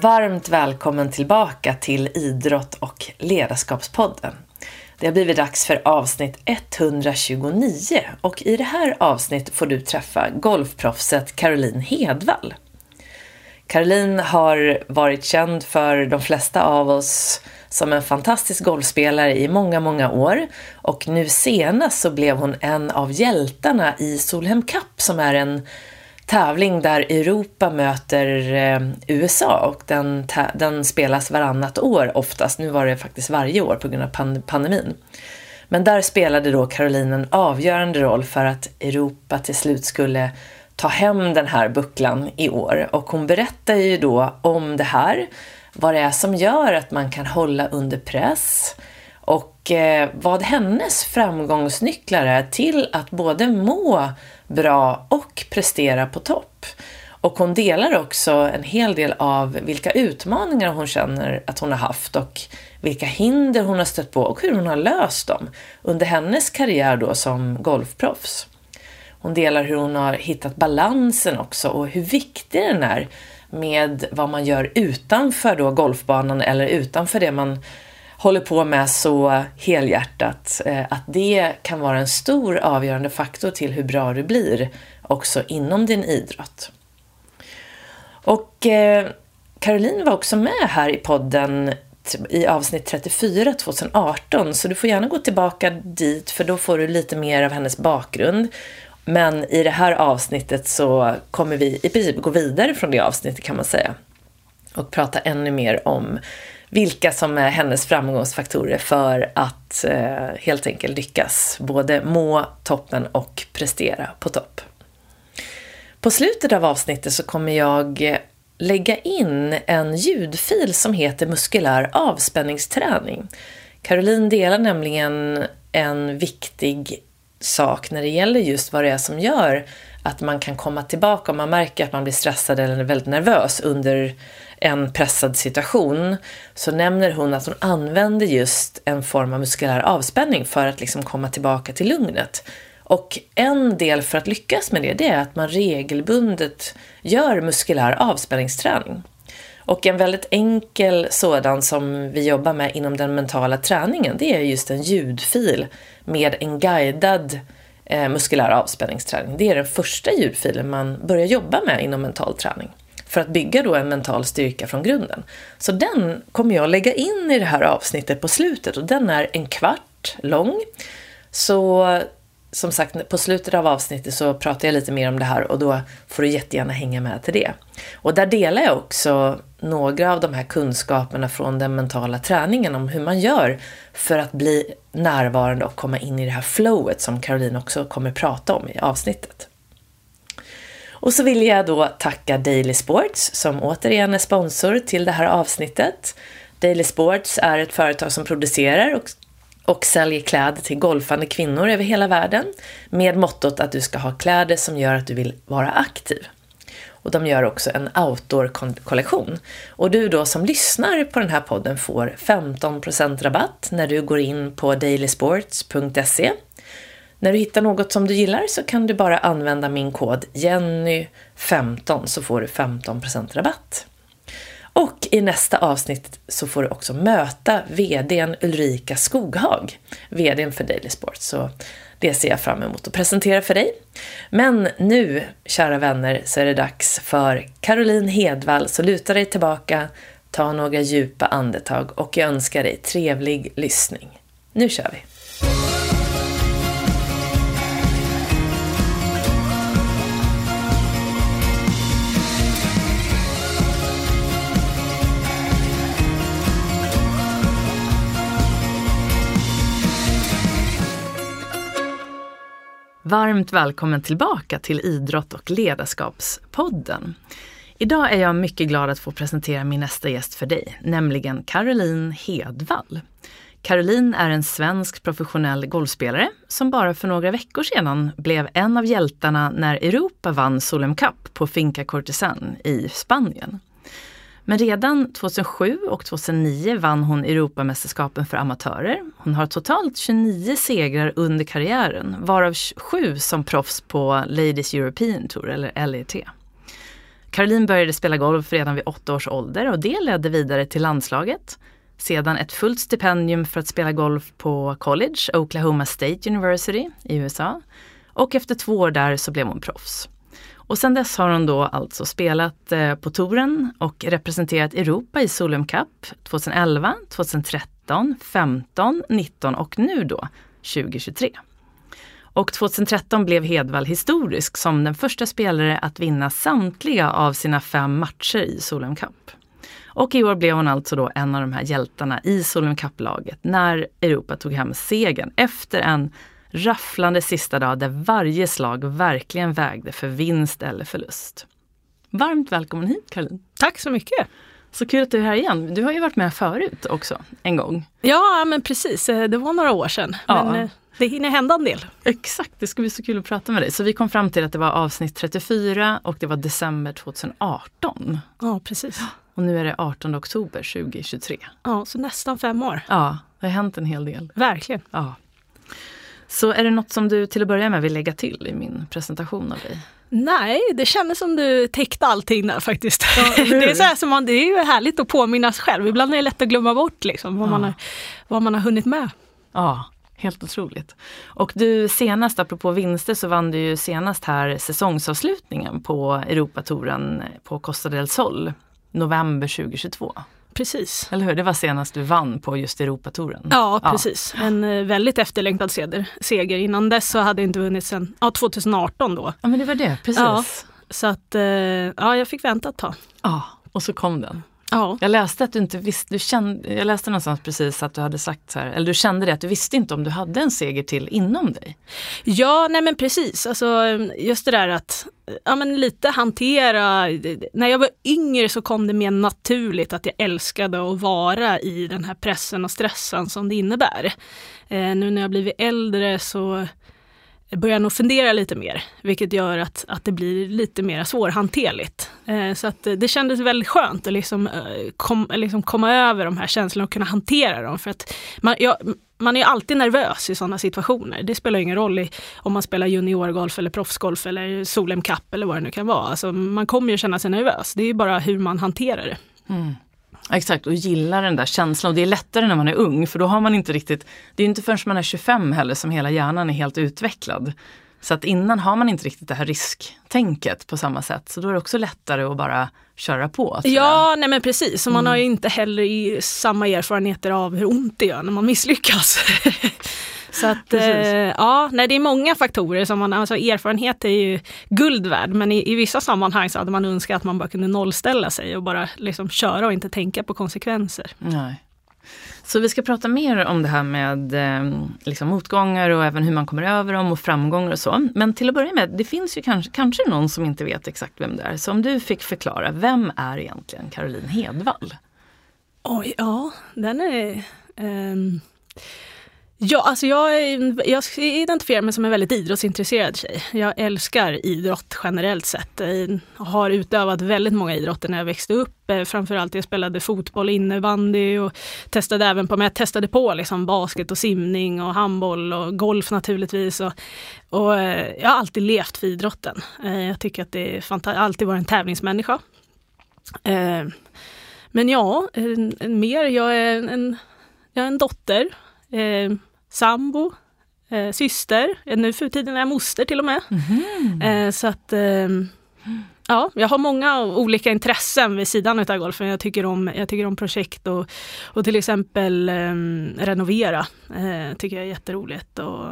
Varmt välkommen tillbaka till Idrott och ledarskapspodden. Det har blivit dags för avsnitt 129 och i det här avsnittet får du träffa golfproffset Caroline Hedvall. Caroline har varit känd för de flesta av oss som en fantastisk golfspelare i många, många år och nu senast så blev hon en av hjältarna i Solhem Cup som är en tävling där Europa möter eh, USA och den, den spelas varannat år oftast. Nu var det faktiskt varje år på grund av pand pandemin. Men där spelade då Caroline en avgörande roll för att Europa till slut skulle ta hem den här bucklan i år. Och hon berättar ju då om det här, vad det är som gör att man kan hålla under press och eh, vad hennes framgångsnycklar är till att både må bra och prestera på topp. Och hon delar också en hel del av vilka utmaningar hon känner att hon har haft och vilka hinder hon har stött på och hur hon har löst dem under hennes karriär då som golfproffs. Hon delar hur hon har hittat balansen också och hur viktig den är med vad man gör utanför då golfbanan eller utanför det man håller på med så helhjärtat. Eh, att det kan vara en stor avgörande faktor till hur bra du blir också inom din idrott. Och eh, Caroline var också med här i podden i avsnitt 34 2018 så du får gärna gå tillbaka dit för då får du lite mer av hennes bakgrund. Men i det här avsnittet så kommer vi i princip gå vidare från det avsnittet kan man säga och prata ännu mer om vilka som är hennes framgångsfaktorer för att eh, helt enkelt lyckas både må toppen och prestera på topp. På slutet av avsnittet så kommer jag lägga in en ljudfil som heter muskulär avspänningsträning. Caroline delar nämligen en viktig sak när det gäller just vad det är som gör att man kan komma tillbaka om man märker att man blir stressad eller väldigt nervös under en pressad situation så nämner hon att hon använder just en form av muskulär avspänning för att liksom komma tillbaka till lugnet. Och en del för att lyckas med det, det är att man regelbundet gör muskulär avspänningsträning. Och en väldigt enkel sådan som vi jobbar med inom den mentala träningen, det är just en ljudfil med en guidad eh, muskulär avspänningsträning. Det är den första ljudfilen man börjar jobba med inom mental träning för att bygga då en mental styrka från grunden. Så den kommer jag lägga in i det här avsnittet på slutet och den är en kvart lång. Så som sagt, på slutet av avsnittet så pratar jag lite mer om det här och då får du jättegärna hänga med till det. Och där delar jag också några av de här kunskaperna från den mentala träningen om hur man gör för att bli närvarande och komma in i det här flowet som Caroline också kommer prata om i avsnittet. Och så vill jag då tacka Daily Sports som återigen är sponsor till det här avsnittet. Daily Sports är ett företag som producerar och, och säljer kläder till golfande kvinnor över hela världen med mottot att du ska ha kläder som gör att du vill vara aktiv. Och de gör också en outdoor-kollektion. Och du då som lyssnar på den här podden får 15% rabatt när du går in på dailysports.se när du hittar något som du gillar så kan du bara använda min kod Jenny15 så får du 15% rabatt. Och i nästa avsnitt så får du också möta VDn Ulrika Skoghag, VDn för Daily Sports. Så det ser jag fram emot att presentera för dig. Men nu, kära vänner, så är det dags för Caroline Hedvall, så luta dig tillbaka, ta några djupa andetag och jag önskar dig trevlig lyssning. Nu kör vi! Varmt välkommen tillbaka till Idrott och ledarskapspodden. Idag är jag mycket glad att få presentera min nästa gäst för dig, nämligen Caroline Hedvall. Caroline är en svensk professionell golfspelare som bara för några veckor sedan blev en av hjältarna när Europa vann Solheim Cup på Finca Cortesan i Spanien. Men redan 2007 och 2009 vann hon Europamästerskapen för amatörer. Hon har totalt 29 segrar under karriären, varav sju som proffs på Ladies European Tour, eller LET. Caroline började spela golf redan vid 8 års ålder och det ledde vidare till landslaget. Sedan ett fullt stipendium för att spela golf på college, Oklahoma State University i USA. Och efter två år där så blev hon proffs. Och sen dess har hon då alltså spelat eh, på touren och representerat Europa i Solheim Cup 2011, 2013, 15, 19 och nu då 2023. Och 2013 blev Hedvall historisk som den första spelare att vinna samtliga av sina fem matcher i Solheim Cup. Och i år blev hon alltså då en av de här hjältarna i Solheim Cup-laget när Europa tog hem segern efter en rafflande sista dag där varje slag verkligen vägde för vinst eller förlust. Varmt välkommen hit Caroline! Tack så mycket! Så kul att du är här igen. Du har ju varit med förut också, en gång. Ja, men precis. Eh, det var några år sedan. Ja. Men eh, det hinner hända en del. Exakt, det ska bli så kul att prata med dig. Så vi kom fram till att det var avsnitt 34 och det var december 2018. Ja, precis. Och nu är det 18 oktober 2023. Ja, så nästan fem år. Ja, det har hänt en hel del. Verkligen. Ja. Så är det något som du till att börja med vill lägga till i min presentation av dig? Nej, det kändes som du täckte allting där faktiskt. Ja, det, är så här som man, det är ju härligt att påminnas själv. Ibland är det lätt att glömma bort liksom, vad, ja. man har, vad man har hunnit med. Ja, helt otroligt. Och du senast, apropå vinster, så vann du ju senast här säsongsavslutningen på Europatouren på Costa del Sol, november 2022. Precis. Eller hur? Det var senast du vann på just Europatouren. Ja, precis. Ja. En eh, väldigt efterlängtad seger. Innan dess så hade jag inte vunnit sen ja, 2018 då. Ja, men det var det. Precis. Ja, så att eh, ja, jag fick vänta ett tag. Ja, och så kom den. Ja. Jag läste att du inte visste, du kände, jag läste någonstans precis att du hade sagt så här, eller du kände det att du visste inte om du hade en seger till inom dig. Ja, nej men precis, alltså just det där att ja, men lite hantera, när jag var yngre så kom det mer naturligt att jag älskade att vara i den här pressen och stressen som det innebär. Eh, nu när jag blivit äldre så börjar nog fundera lite mer, vilket gör att, att det blir lite mer svårhanterligt. Eh, så att eh, det kändes väldigt skönt att liksom, eh, kom, liksom komma över de här känslorna och kunna hantera dem. För att man, ja, man är alltid nervös i sådana situationer. Det spelar ingen roll i, om man spelar juniorgolf eller proffsgolf eller Solheim Cup eller vad det nu kan vara. Alltså, man kommer ju känna sig nervös. Det är bara hur man hanterar det. Mm. Exakt, och gilla den där känslan. Och det är lättare när man är ung för då har man inte riktigt, det är inte förrän man är 25 heller som hela hjärnan är helt utvecklad. Så att innan har man inte riktigt det här risktänket på samma sätt. Så då är det också lättare att bara köra på. Ja, nej men precis. Och man mm. har ju inte heller i samma erfarenheter av hur ont det gör när man misslyckas. Så att, eh, ja, nej, det är många faktorer som man, alltså erfarenhet är ju guld värd, men i, i vissa sammanhang så hade man önskat att man bara kunde nollställa sig och bara liksom köra och inte tänka på konsekvenser. Nej. Så vi ska prata mer om det här med eh, liksom motgångar och även hur man kommer över dem och framgångar och så. Men till att börja med, det finns ju kanske, kanske någon som inte vet exakt vem det är. Så om du fick förklara, vem är egentligen Caroline Hedvall? Oj, ja, den är... Um Ja, alltså jag, jag identifierar mig som en väldigt idrottsintresserad tjej. Jag älskar idrott generellt sett. Jag har utövat väldigt många idrotter när jag växte upp. Eh, framförallt jag spelade fotboll, innebandy och testade även på, men jag testade på liksom basket och simning och handboll och golf naturligtvis. Och, och eh, jag har alltid levt för idrotten. Eh, jag tycker att det är fantastiskt, alltid varit en tävlingsmänniska. Men ja, mer, jag är en, jag är en dotter sambo, eh, syster, eh, nu för tiden är jag moster till och med. Mm. Eh, så att eh, Ja, jag har många olika intressen vid sidan av golfen. Jag tycker om, jag tycker om projekt och, och till exempel eh, renovera. Eh, tycker jag är jätteroligt. Och,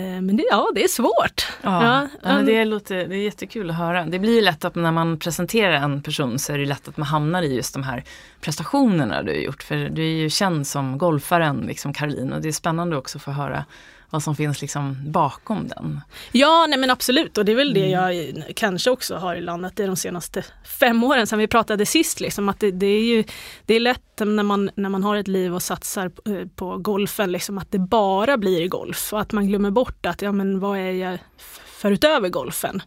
men det, ja, det är svårt. Ja, ja, ja det, låter, det är jättekul att höra. Det blir lätt att när man presenterar en person så är det lätt att man hamnar i just de här prestationerna du har gjort. För du är ju känd som golfaren liksom Caroline och det är spännande också att få höra vad som finns liksom bakom den. Ja, nej men absolut och det är väl det mm. jag kanske också har landat i de senaste fem åren sedan vi pratade sist. Liksom, att det, det, är ju det är lätt när man, när man har ett liv och satsar på, eh, på golfen, liksom, att det bara blir golf och att man glömmer bort att ja, men vad är jag förutöver golfen.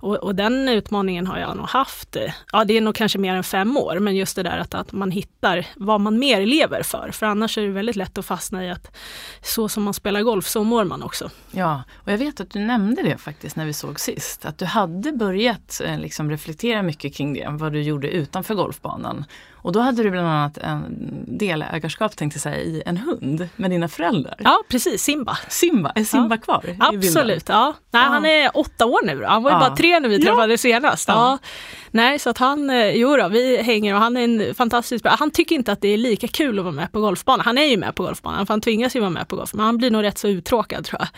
Och, och, den utmaningen har jag nog haft, eh, ja det är nog kanske mer än fem år, men just det där att, att man hittar vad man mer lever för. För annars är det väldigt lätt att fastna i att så som man spelar golf så mår man också. Ja, och jag vet att du nämnde det faktiskt när vi såg sist, att du hade börjat eh, liksom reflektera mycket kring det, vad du gjorde utanför golfbanan. Och då hade du bland annat en delägarskap tänkte jag säga, i en hund med dina föräldrar. Ja precis, Simba. Simba, är Simba ja. kvar? Absolut, ja. Nej, ja. Han är åtta år nu, han var ju bara tre när vi träffades senast. Ja. Nej, så att han, eh, jo då, vi hänger och han är en fantastisk bra. Han tycker inte att det är lika kul att vara med på golfbanan. Han är ju med på golfbanan, för han tvingas ju vara med på golf. Men han blir nog rätt så uttråkad tror jag.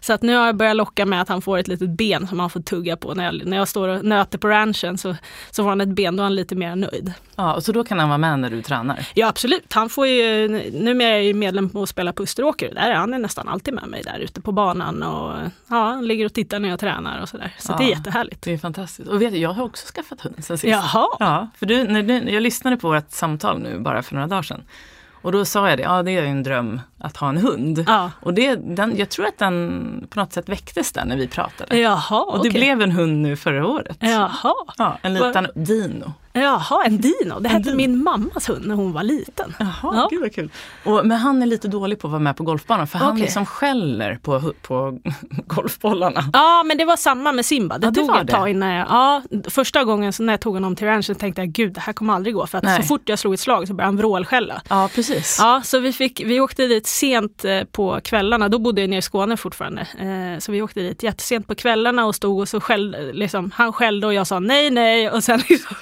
Så att nu har jag börjat locka med att han får ett litet ben som han får tugga på. När jag, när jag står och nöter på ranchen så, så får han ett ben, då är han lite mer nöjd. Ja, och så då kan han vara med när du tränar? Ja absolut, han får ju, numera är jag ju medlem på att spela på Österåker. Där är han är nästan alltid med mig där ute på banan och ja, han ligger och tittar när jag tränar och sådär. Så, så ja, det är jättehärligt. Det är fantastiskt. Och vet du, jag har också skaffat hund sen sist. Jaha. Ja, för du, när du, jag lyssnade på vårt samtal nu bara för några dagar sedan. Och då sa jag det, ja det är en dröm att ha en hund. Ja. Och det, den, jag tror att den på något sätt väcktes där när vi pratade. Jaha, och det okay. blev en hund nu förra året. Jaha. Ja, en liten Va? dino. Jaha, en dino. Det hette min mammas hund när hon var liten. Jaha, ja. gud vad kul. Och, men han är lite dålig på att vara med på golfbanan för okay. han liksom skäller på, på golfbollarna. Ja, men det var samma med Simba. Det, ja, det tog ett tag innan jag, ja, Första gången när jag tog honom till ranchen tänkte jag gud det här kommer aldrig gå. För att så fort jag slog ett slag så började han vrålskälla. Ja, precis. Ja, så vi, fick, vi åkte dit sent eh, på kvällarna. Då bodde jag nere i Skåne fortfarande. Eh, så vi åkte dit jättesent på kvällarna och stod och så skäll, liksom, han skällde och jag sa nej, nej och sen liksom,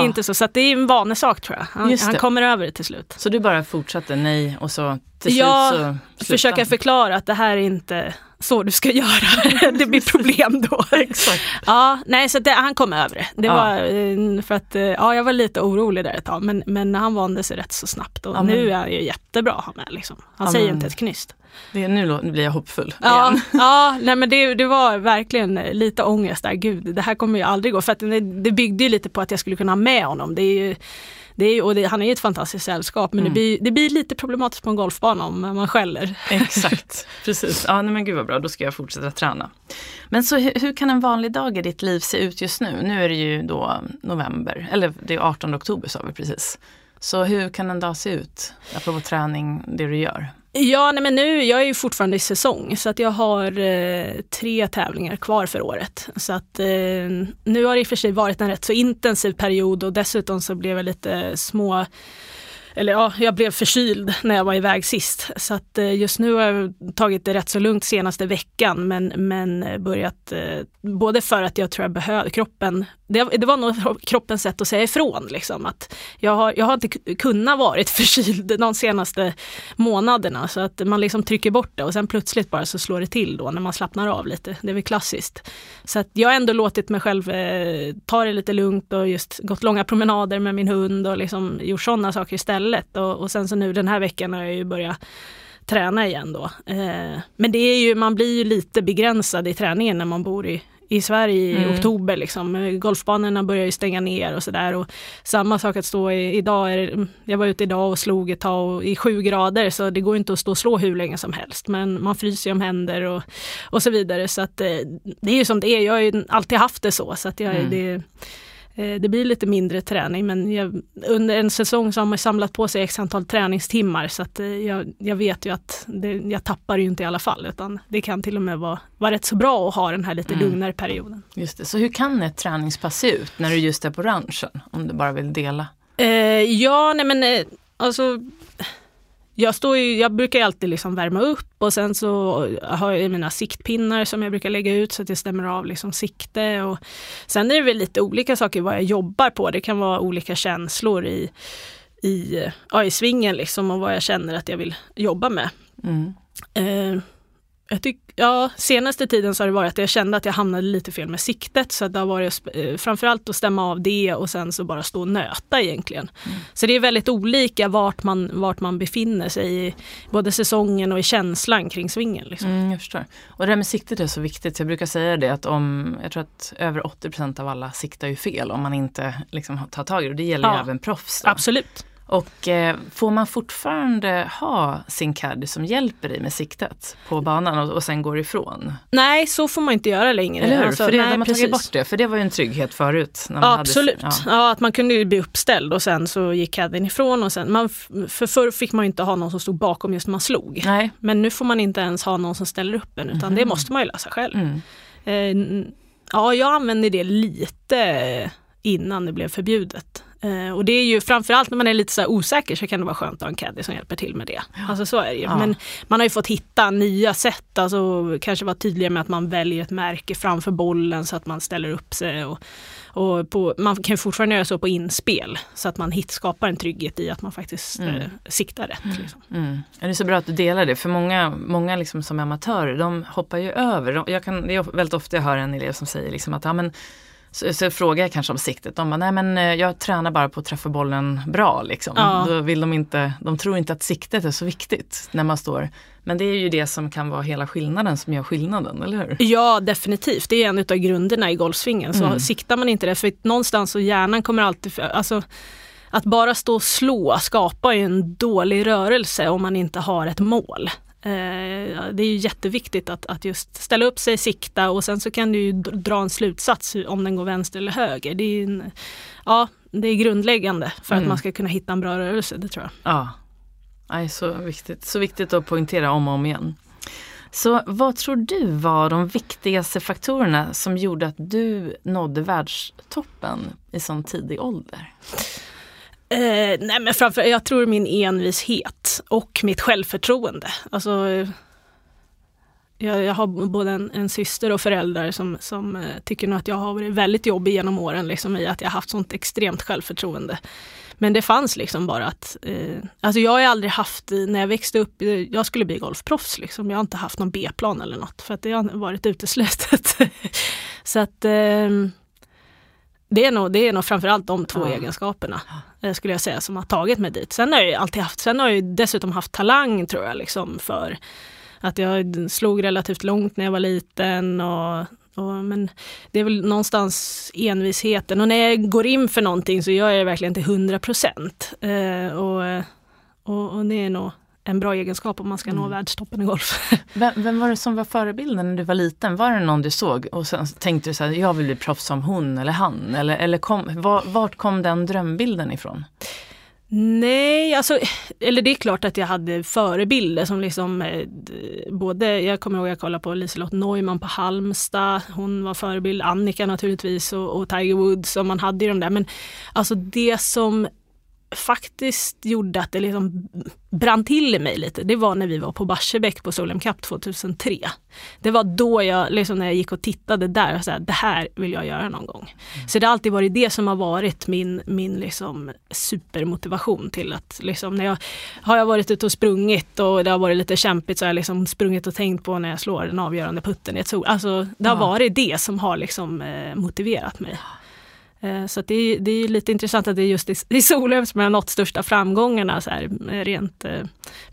ja. inte så. Så det är en vanesak tror jag. Han, han kommer över det till slut. Så du bara fortsatte nej och så till slut ja, så sluta. försöka förklara att det här är inte så du ska göra. det blir problem då. Exakt. Ja, nej, så det, han kom över det. det ja. var, eh, för att, eh, ja, jag var lite orolig där ett tag, men, men han vande sig rätt så snabbt och ja, nu är han ju jättebra att ha med. Liksom. Han ja, säger inte ett knyst. Det, nu blir jag hoppfull ja, igen. Ja, nej, men det, det var verkligen lite ångest där. Gud, det här kommer ju aldrig gå. För att det, det byggde ju lite på att jag skulle kunna ha med honom. Det är ju, det är, och det, han är ett fantastiskt sällskap men mm. det, blir, det blir lite problematiskt på en golfbana om man skäller. Exakt, precis. Ja, nej, men gud vad bra, då ska jag fortsätta träna. Men så hur, hur, kan en vanlig dag i ditt liv se ut just nu? Nu är det ju då november, eller det är 18 oktober sa vi precis. Så hur kan en dag se ut? Apropå träning, det du gör. Ja, nej men nu, jag är ju fortfarande i säsong så att jag har eh, tre tävlingar kvar för året. Så att eh, nu har det i och för sig varit en rätt så intensiv period och dessutom så blev jag lite små eller ja, jag blev förkyld när jag var iväg sist. Så att eh, just nu har jag tagit det rätt så lugnt senaste veckan men, men eh, börjat, eh, både för att jag tror jag behöver kroppen, det, det, var nog kroppens sätt att säga ifrån. Liksom, att jag, har, jag har inte kunnat varit förkyld de senaste månaderna så att man liksom trycker bort det och sen plötsligt bara så slår det till då när man slappnar av lite. Det är väl klassiskt. Så att jag har ändå låtit mig själv eh, ta det lite lugnt och just gått långa promenader med min hund och liksom gjort sådana saker istället istället. Och, och sen så nu den här veckan har jag ju börjat träna igen då. Eh, men det är ju, man blir ju lite begränsad i träningen när man bor i, i Sverige i mm. oktober. Liksom. Golfbanorna börjar ju stänga ner och sådär. Samma sak att stå i, idag, är, jag var ute idag och slog ett tag i sju grader så det går inte att stå och slå hur länge som helst. Men man fryser ju om händer och, och så vidare. Så att, eh, det är ju som det är, jag har ju alltid haft det så. så att jag, mm. det, Eh, det blir lite mindre träning men jag, under en säsong så har man samlat på sig x antal träningstimmar så att eh, jag, jag vet ju att det, jag tappar ju inte i alla fall utan det kan till och med vara, vara rätt så bra att ha den här lite mm. lugnare perioden. Just det. Så hur kan ett träningspass se ut när du just är på ranchen? Om du bara vill dela? Eh, ja, nej men eh, alltså jag, står ju, jag brukar alltid liksom värma upp och sen så har jag mina siktpinnar som jag brukar lägga ut så att det stämmer av liksom sikte. Och sen är det väl lite olika saker vad jag jobbar på. Det kan vara olika känslor i, i, ja, i svingen liksom och vad jag känner att jag vill jobba med. Mm. Eh, jag tyck, ja, senaste tiden så har det varit att jag kände att jag hamnade lite fel med siktet. Så det har varit eh, framförallt att stämma av det och sen så bara stå och nöta egentligen. Mm. Så det är väldigt olika vart man, vart man befinner sig i både säsongen och i känslan kring svingen. Liksom. Mm, jag förstår. Och det här med siktet är så viktigt. Jag brukar säga det att om, jag tror att över 80% av alla siktar ju fel om man inte liksom tar tag i det. Det gäller ja, ju även proffs. Då. Absolut. Och eh, får man fortfarande ha sin caddy som hjälper dig med siktet på banan och, och sen går ifrån? Nej, så får man inte göra längre. Eller hur? Alltså, för det, nej, de har precis. tagit bort det, för det var ju en trygghet förut. När man Ja, hade- absolut. ja. Ja. att man kunde ju bli uppställd och sen så gick caddien ifrån. Och sen, man, för förr fick man ju inte ha någon som stod bakom just när man slog. Nej. Men nu får man inte ens ha någon som ställer upp en utan det måste man ju lösa själv. Mm. Eh, ja, jag använde det lite innan det blev förbjudet. Eh, och det är ju framförallt när man är lite så osäker så kan det vara skönt att ha en caddy som hjälper till med det. Alltså så är det ju. Ja. Men man har ju fått hitta nya sätt, alltså kanske vara tydligare med att man väljer ett märke framför bollen så att man ställer upp sig. Och, och på, man kan fortfarande göra så på inspel så att man hit, skapar en trygghet i att man faktiskt Mm. eh, siktar rätt. Liksom. Mm. Ja, Det är så bra att du delar det, för många, många liksom som är amatörer, de hoppar ju över. De, jag kan, det är väldigt ofta jag hör en elev som säger liksom att, ja men, så, så frågar jag kanske om siktet, de bara, nej men eh, jag tränar bara på att träffa bollen bra liksom. Ja. Då vill de inte, de tror inte att siktet är så viktigt när man står. Men det är ju det som kan vara hela skillnaden som gör skillnaden, eller hur? Ja, definitivt. Det är en av grunderna i golfsvingen. Så Mm. siktar man inte det, för någonstans så hjärnan kommer alltid... Alltså, att bara stå och slå skapar ju en dålig rörelse om man inte har ett mål. Eh, det är ju jätteviktigt att, att just ställa upp sig, sikta och sen så kan du ju dra en slutsats om den går vänster eller höger. Det är, en, ja, det är grundläggande för Mm. att man ska kunna hitta en bra rörelse, det tror jag. Ja, Nej, så, viktigt. så viktigt att poängtera om och om igen. Så vad tror du var de viktigaste faktorerna som gjorde att du nådde världstoppen i sån tidig ålder? Eh, nej men framför, jag tror min envishet och mitt självförtroende. Alltså, jag, jag har både en, en syster och föräldrar som, som eh, tycker nog att jag har varit väldigt jobbig genom åren liksom, i att jag haft sånt extremt självförtroende. Men det fanns liksom bara att, eh, alltså jag har aldrig haft, när jag växte upp, eh, jag skulle bli golfproffs liksom. Jag har inte haft någon B-plan eller något för att det har varit uteslutet. Så att eh, det är, nog, det är nog framförallt de två Ja. egenskaperna eh, skulle jag säga som har tagit mig dit. Sen har jag alltid haft, sen har jag dessutom haft talang tror jag liksom för att jag slog relativt långt när jag var liten och, och men det är väl någonstans envisheten och när jag går in för någonting så gör jag det verkligen till 100 procent. Eh, och, och, och det är nog en bra egenskap om man ska nå Mm. världstoppen i golf. Vem, vem var det som var förebilden när du var liten? Var det någon du såg och sen tänkte du så här, jag vill bli proffs som hon eller han? Eller, eller kom, var, vart kom den drömbilden ifrån? Nej, alltså, eller det är klart att jag hade förebilder som liksom eh, både, jag kommer ihåg jag kollade på Liselott Neumann på Halmstad, hon var förebild, Annika naturligtvis och, och Tiger Woods och man hade ju de där men alltså det som faktiskt gjorde att det liksom brann till i mig lite, det var när vi var på Barsebäck på Solheim Cup 2003. Det var då jag, liksom när jag gick och tittade där, och så här, det här vill jag göra någon gång. Så det har alltid varit det som har varit min, min liksom supermotivation till att liksom när jag har jag varit ute och sprungit och det har varit lite kämpigt så har jag liksom sprungit och tänkt på när jag slår den avgörande putten i ett sol. Alltså det har Ja. varit det som har liksom eh, motiverat mig. Eh, Så det, är, det är lite intressant att det är just i, i Solheim som jag har nått största framgångarna så här, eh, rent eh,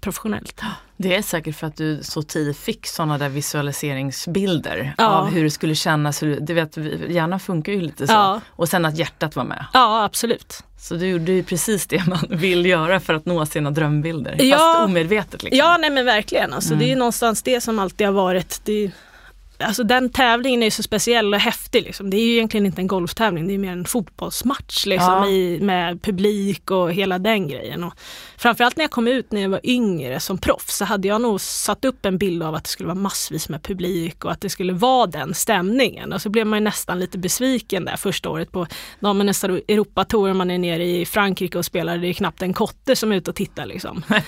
professionellt. Det är säkert för att du så tidigt fick sådana där visualiseringsbilder Ja. av hur det skulle kännas. hur- Du vet, hjärnan funkar ju lite så. Ja. Och sen att hjärtat var med. Ja, absolut. Så du gjorde ju precis det man vill göra för att nå sina drömbilder. Ja. Fast omedvetet liksom. Ja, nej men verkligen. Alltså, Det är ju Mm. någonstans det som alltid har varit. Det alltså, den tävlingen är ju så speciell och häftig. Liksom. Det är ju egentligen inte en golftävling, det är mer en fotbollsmatch liksom, Ja. i, med publik och hela den grejen. Och framförallt när jag kom ut när jag var yngre som proffs så hade jag nog satt upp en bild av att det skulle vara massvis med publik och att det skulle vara den stämningen. Och så blev man ju nästan lite besviken där första året på Damernas Europatour. Man är nere i Frankrike och spelar, det är knappt en kotte som är ute och tittar. Liksom. Nej.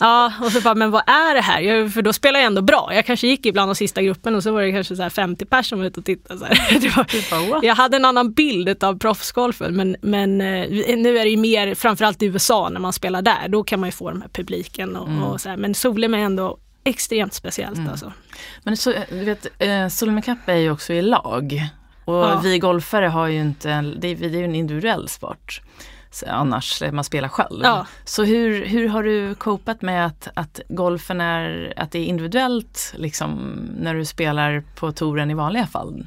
Ja, och så bara, men vad är det här? Jag, för då spelar jag ändå bra. Jag kanske gick ibland de sista gruppen och så var det kanske så här 50 personer som var ute och tittade. Så var, what? jag hade en annan bild av proffsgolfen men, men eh, nu är det ju mer, framförallt i USA när man spelar där, då kan man ju få den här publiken. Och, Mm. och så här. Men Solheim är ändå extremt speciellt Mm. alltså. Men så, du vet, eh, Solheim Cup är ju också i lag. Och Ja. vi golfare har ju inte, det är, det är ju en individuell sport. Annars, eh, man spelar själv. Ja. Så hur, hur har du copat med att, att golfen är, att det är individuellt liksom när du spelar på touren i vanliga fall?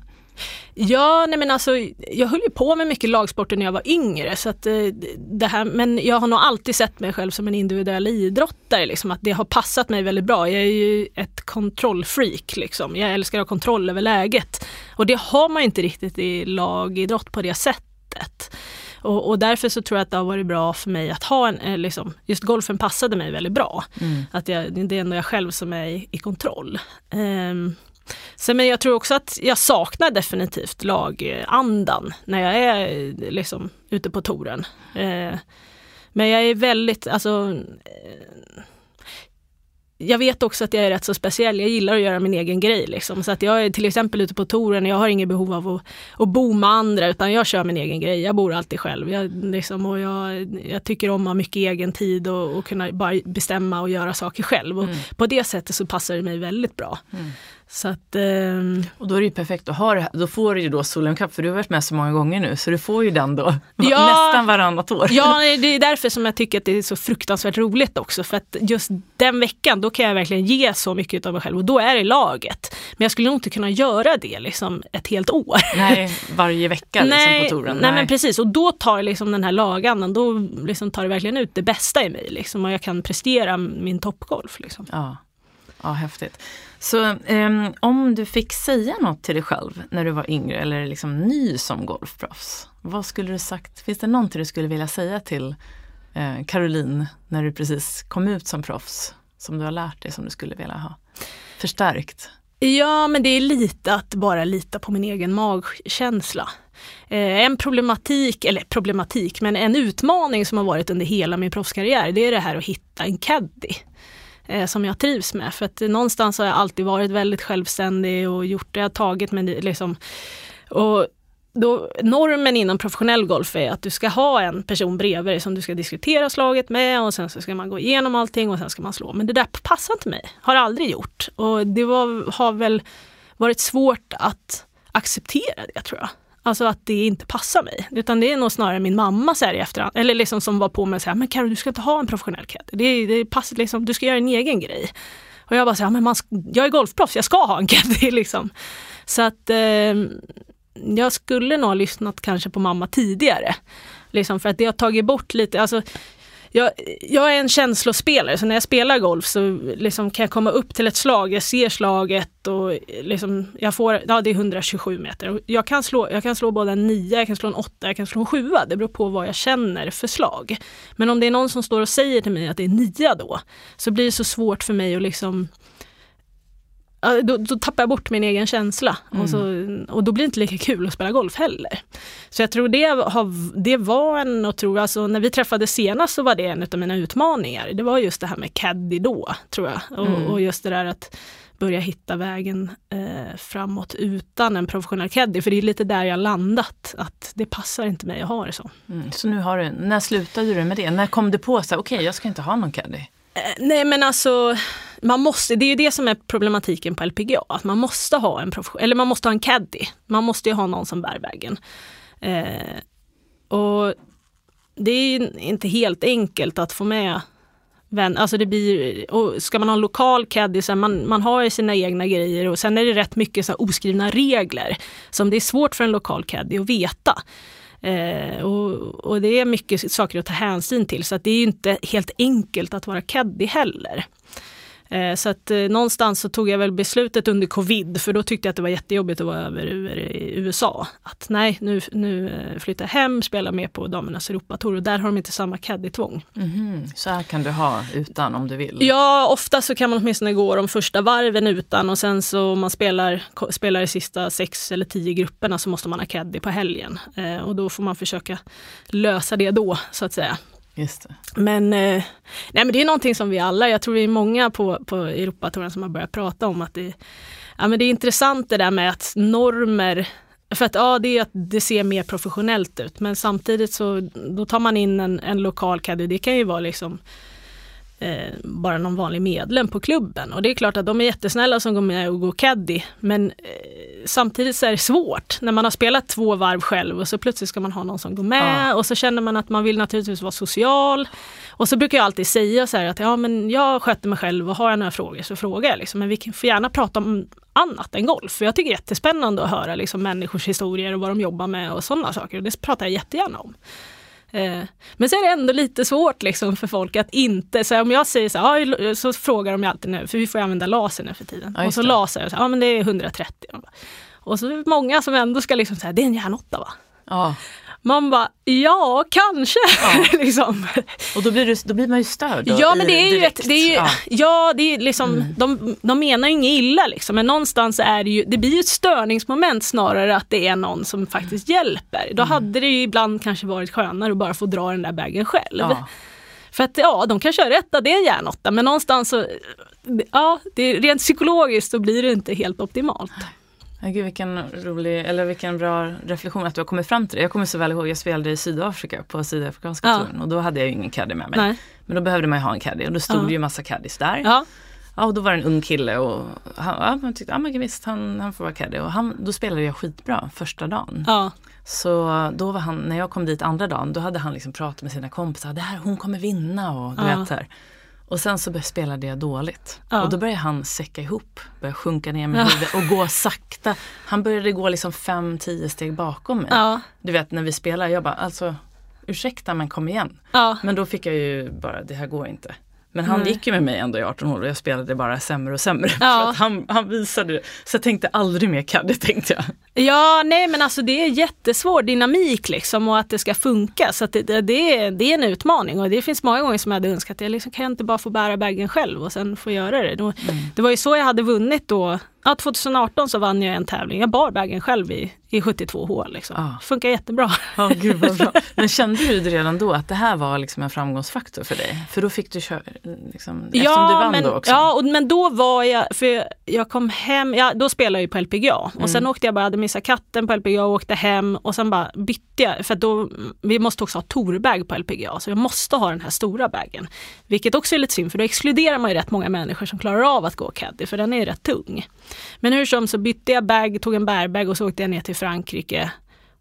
Ja, nej men alltså jag höll ju på med mycket lagsporter när jag var yngre så att eh, det här, men jag har nog alltid sett mig själv som en individuell idrottare, liksom, att det har passat mig väldigt bra. Jag är ju ett kontrollfreak liksom. Jag älskar att ha kontroll över läget och det har man inte riktigt i lagidrott på det sättet. Och, och, därför så tror jag att det har varit bra för mig att ha en, eh, liksom, just golfen passade mig väldigt bra. Mm. Att jag, det är ändå jag själv som är i, i kontroll. Um, Sen, men jag tror också att jag saknar definitivt lagandan när jag är liksom ute på touren. Eh, men jag är väldigt, alltså eh, jag vet också att jag är rätt så speciell. Jag gillar att göra min egen grej. Liksom. Så att jag är till exempel ute på touren och jag har inget behov av att, att bo med andra utan jag kör min egen grej. Jag bor alltid själv. Jag, liksom, och jag, jag tycker om att ha mycket egen tid och, och kunna bara bestämma och göra saker själv. Och mm. På det sättet så passar det mig väldigt bra. Mm. Så att, eh, och då är det ju perfekt att ha det här. Då får du ju då Solheim Cup för du har varit med så många gånger nu så du får ju den då ja, nästan varannat år. Ja, det är därför som jag tycker att det är så fruktansvärt roligt också. För att just den veckan då kan jag verkligen ge så mycket av mig själv och då är det laget. Men jag skulle nog inte kunna göra det liksom ett helt år. Nej, varje vecka liksom på touren. Nej. nej men precis och då tar liksom den här lagandan, då liksom tar det verkligen ut det bästa i mig liksom, och jag kan prestera min toppgolf. Liksom. Ja. ja, häftigt. Så um, om du fick säga något till dig själv när du var yngre eller liksom ny som golfproffs, vad skulle du sagt? Finns det någonting du skulle vilja säga till eh, Caroline när du precis kom ut som proffs som du har lärt dig som du skulle vilja ha förstärkt? Ja, men det är lite att bara lita på min egen magkänsla. Eh, en problematik, eller problematik, men en utmaning som har varit under hela min proffskarriär, det är det här att hitta en caddy eh, som jag trivs med. För att någonstans har jag alltid varit väldigt självständig och gjort det jag tagit mig liksom. Och då, normen inom professionell golf är att du ska ha en person bredvid dig som du ska diskutera slaget med och sen så ska man gå igenom allting och sen ska man slå. Men det där passar inte mig, har aldrig gjort. Och det var, har väl varit svårt att acceptera det tror jag. Alltså att det inte passar mig. Utan det är nog snarare min mamma så här i efterhand, eller liksom som var på mig så här, men Karo du ska inte ha en professionell caddy. Det, det passar liksom, du ska göra en egen grej. Och jag bara så här, men man, jag är golfproffs, jag ska ha en caddy liksom. Så att eh, jag skulle nog ha lyssnat kanske på mamma tidigare. Liksom för att det har tagit bort lite, alltså jag, jag, är en känslospelare så när jag spelar golf så liksom kan jag komma upp till ett slag, jag ser slaget och liksom jag får, ja det är 127 meter. Jag kan slå, jag kan slå både en 9, jag kan slå en 8, jag kan slå en 7. Det beror på vad jag känner för slag. Men om det är någon som står och säger till mig att det är 9 då, så blir det så svårt för mig att liksom då, då, tappar jag bort min egen känsla mm. och, så, och då blir det inte lika kul att spela golf heller. Så jag tror det, har, det var en, och tror, alltså, när vi träffades senast så var det en av mina utmaningar. Det var just det här med caddy då, tror jag. Och, mm. och just det där att börja hitta vägen eh, framåt utan en professionell caddy. För det är lite där jag landat, att det passar inte mig att ha det så. Mm. Så nu har du, när slutade du med det? När kom du på att okej okay, jag ska inte ha någon caddy? Nej men alltså man måste, det är ju det som är problematiken på LPGA, att man måste ha en eller man måste ha en caddy. Man måste ju ha någon som bär vägen. Eh, och det är inte helt enkelt att få med vän, alltså det blir, och ska man ha en lokal caddy, så man, man har ju sina egna grejer och sen är det rätt mycket så oskrivna regler som det är svårt för en lokal caddy att veta. Eh, och, och, det är mycket saker att ta hänsyn till så att det är inte helt enkelt att vara caddy heller. Eh, så att eh, någonstans så tog jag väl beslutet under covid, för då tyckte jag att det var jättejobbigt att vara över i USA. Att nej, nu, nu eh, flyttar jag hem, spelar med på damernas Europatour och där har de inte samma caddy-tvång. Mm. Så här kan du ha utan om du vill? Ja, ofta så kan man åtminstone gå de första varven utan och sen så om man spelar, spelar i sista sex eller tio grupperna så måste man ha caddy på helgen. och då får man försöka lösa det då, så att säga. Men, eh, nej, men det är någonting som vi alla, jag tror vi är många på, på Europatouren som har börjat prata om att det, ja, men det är intressant det där med att normer för att ja, det är att det ser mer professionellt ut men samtidigt så då tar man in en, en lokal caddy, det kan ju vara liksom eh, bara någon vanlig medlem på klubben. Och det är klart att de är jättesnälla som går med och går caddy. Men eh, samtidigt så är det svårt när man har spelat två varv själv och så plötsligt ska man ha någon som går med ja. och så känner man att man vill naturligtvis vara social. Och så brukar jag alltid säga så här att ja men jag sköter mig själv och har jag några frågor så frågar jag. Liksom. Men vi får gärna prata om annat än golf. För jag tycker det är jättespännande att höra liksom, människors historier och vad de jobbar med och sådana saker. Och det pratar jag jättegärna om. Eh, men så är det ändå lite svårt liksom för folk att inte, så om jag säger så här, så frågar de alltid nu, för vi får använda laser nu för tiden. Ja, och så laser jag, så, ja men det är 130. Och så är det många som ändå ska liksom säga, det är en järnåtta va? Ja. Man bara, ja kanske. Ja. liksom. Och då blir, du, då blir man ju störd. då Ja men i- det är ju direkt. ett, det är ju, Ja. ja. det är liksom, Mm. de, de menar ju inget illa liksom, men någonstans är det ju, det blir ju ett störningsmoment snarare att det är någon som faktiskt hjälper. Mm. Då hade det ju ibland kanske varit skönare att bara få dra den där bagen själv. Ja. För att ja, de kan köra rätt, det är en järnåtta, men någonstans så, ja, det rent psykologiskt så blir det inte helt optimalt. Ja, gud, vilken rolig, eller vilken bra reflektion att du har kommit fram till det. Jag kommer så väl ihåg, jag spelade i Sydafrika på sydafrikanska Ja. touren och då hade jag ju ingen caddy med mig. Nej. Men då behövde man ju ha en caddy och då stod Ja. det ju massa caddies där. Ja. Ja, och då var det en ung kille och han, ja, tyckte, ja men visst han, han får vara caddy. Och han, då spelade jag skitbra första dagen. ja, Så då var han, när jag kom dit andra dagen, då hade han liksom pratat med sina kompisar. Det här, hon kommer vinna och du Ja. vet så här. Och sen så spelade jag dåligt. Ja. Och då började han säcka ihop, började sjunka ner med Ja. huvudet och gå sakta. Han började gå liksom fem, tio steg bakom mig. ja, Du vet när vi spelar, jag bara alltså ursäkta men kom igen. ja. Men då fick jag ju bara, det här går inte. Men han Nej. gick ju med mig ändå i 18 år och jag spelade bara sämre och sämre. Ja. För att han, han visade det. Så jag tänkte aldrig mer caddy tänkte jag. Ja, nej men alltså det är jättesvår dynamik liksom och att det ska funka. Så att det, det, det, är, det är en utmaning och det finns många gånger som jag hade önskat att jag liksom, kan jag inte bara få bära bagen själv och sen få göra det. Då, Det var ju så jag hade vunnit då. Ja, 2018 så vann jag en tävling. Jag bar bagen själv i, i 72 hål. Liksom. Ja. Funkar jättebra. Ja, gud vad bra. Men kände du redan då att det här var liksom en framgångsfaktor för dig? För då fick du köra, liksom, eftersom du vann men, då också. Ja, och, men då var jag, för jag, jag kom hem, ja, då spelade jag ju på LPGA och sen åkte jag bara, hade missat katten på LPGA och åkte hem och sen bara bytte jag, för då, vi måste också ha tourbag på LPGA så jag måste ha den här stora bagen. Vilket också är lite synd för då exkluderar man ju rätt många människor som klarar av att gå caddy för den är rätt tung. Men hur som så bytte jag bag, tog en bärbag och så åkte jag ner till Frankrike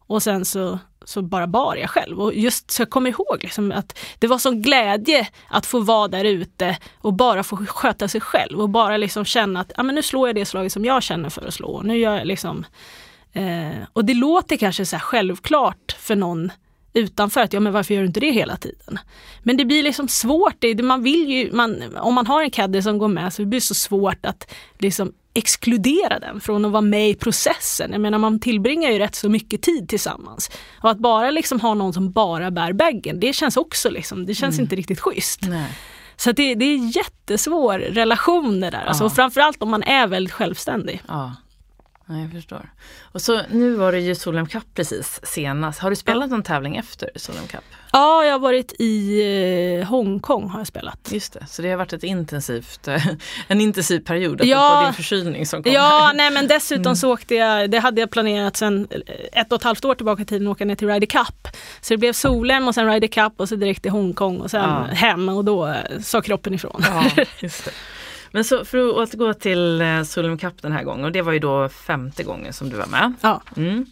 och sen så, så bara bar jag själv. Och just så jag kommer ihåg liksom att det var sån glädje att få vara där ute och bara få sköta sig själv och bara liksom känna att ah, men nu slår jag det slaget som jag känner för att slå. Nu gör jag liksom, eh, och det låter kanske så här självklart för någon utanför att ja men varför gör du inte det hela tiden? Men det blir liksom svårt, det, man vill ju, man, om man har en caddy som går med så det blir så svårt att liksom exkludera den från att vara med i processen. Jag menar man tillbringar ju rätt så mycket tid tillsammans. Och att bara liksom ha någon som bara bär baggen, det känns också liksom, det känns inte riktigt schysst. Nej. Så det, det är jättesvår relation det där. Alltså, Ja. framförallt om man är väldigt självständig. Ja. Ja, jag förstår. Och så nu var det ju Solheim Cup precis senast. Har du spelat någon tävling efter Solheim Cup? Ja, jag har varit i eh, Hongkong har jag spelat. Just det, så det har varit ett intensivt, eh, en intensiv period Ja. apropå din förkylning som kom Ja, här. nej men dessutom så åkte jag, det hade jag planerat sen ett och ett halvt år tillbaka i tiden, åka ner till Ryder Cup. Så det blev Solhem och sen Ryder Cup och så direkt till Hongkong och sen Ja. hem och då eh, sa kroppen ifrån. Ja, just det. Men så för att återgå till eh, Solheim Cup den här gången och det var ju då femte gången som du var med. Ja. Mm.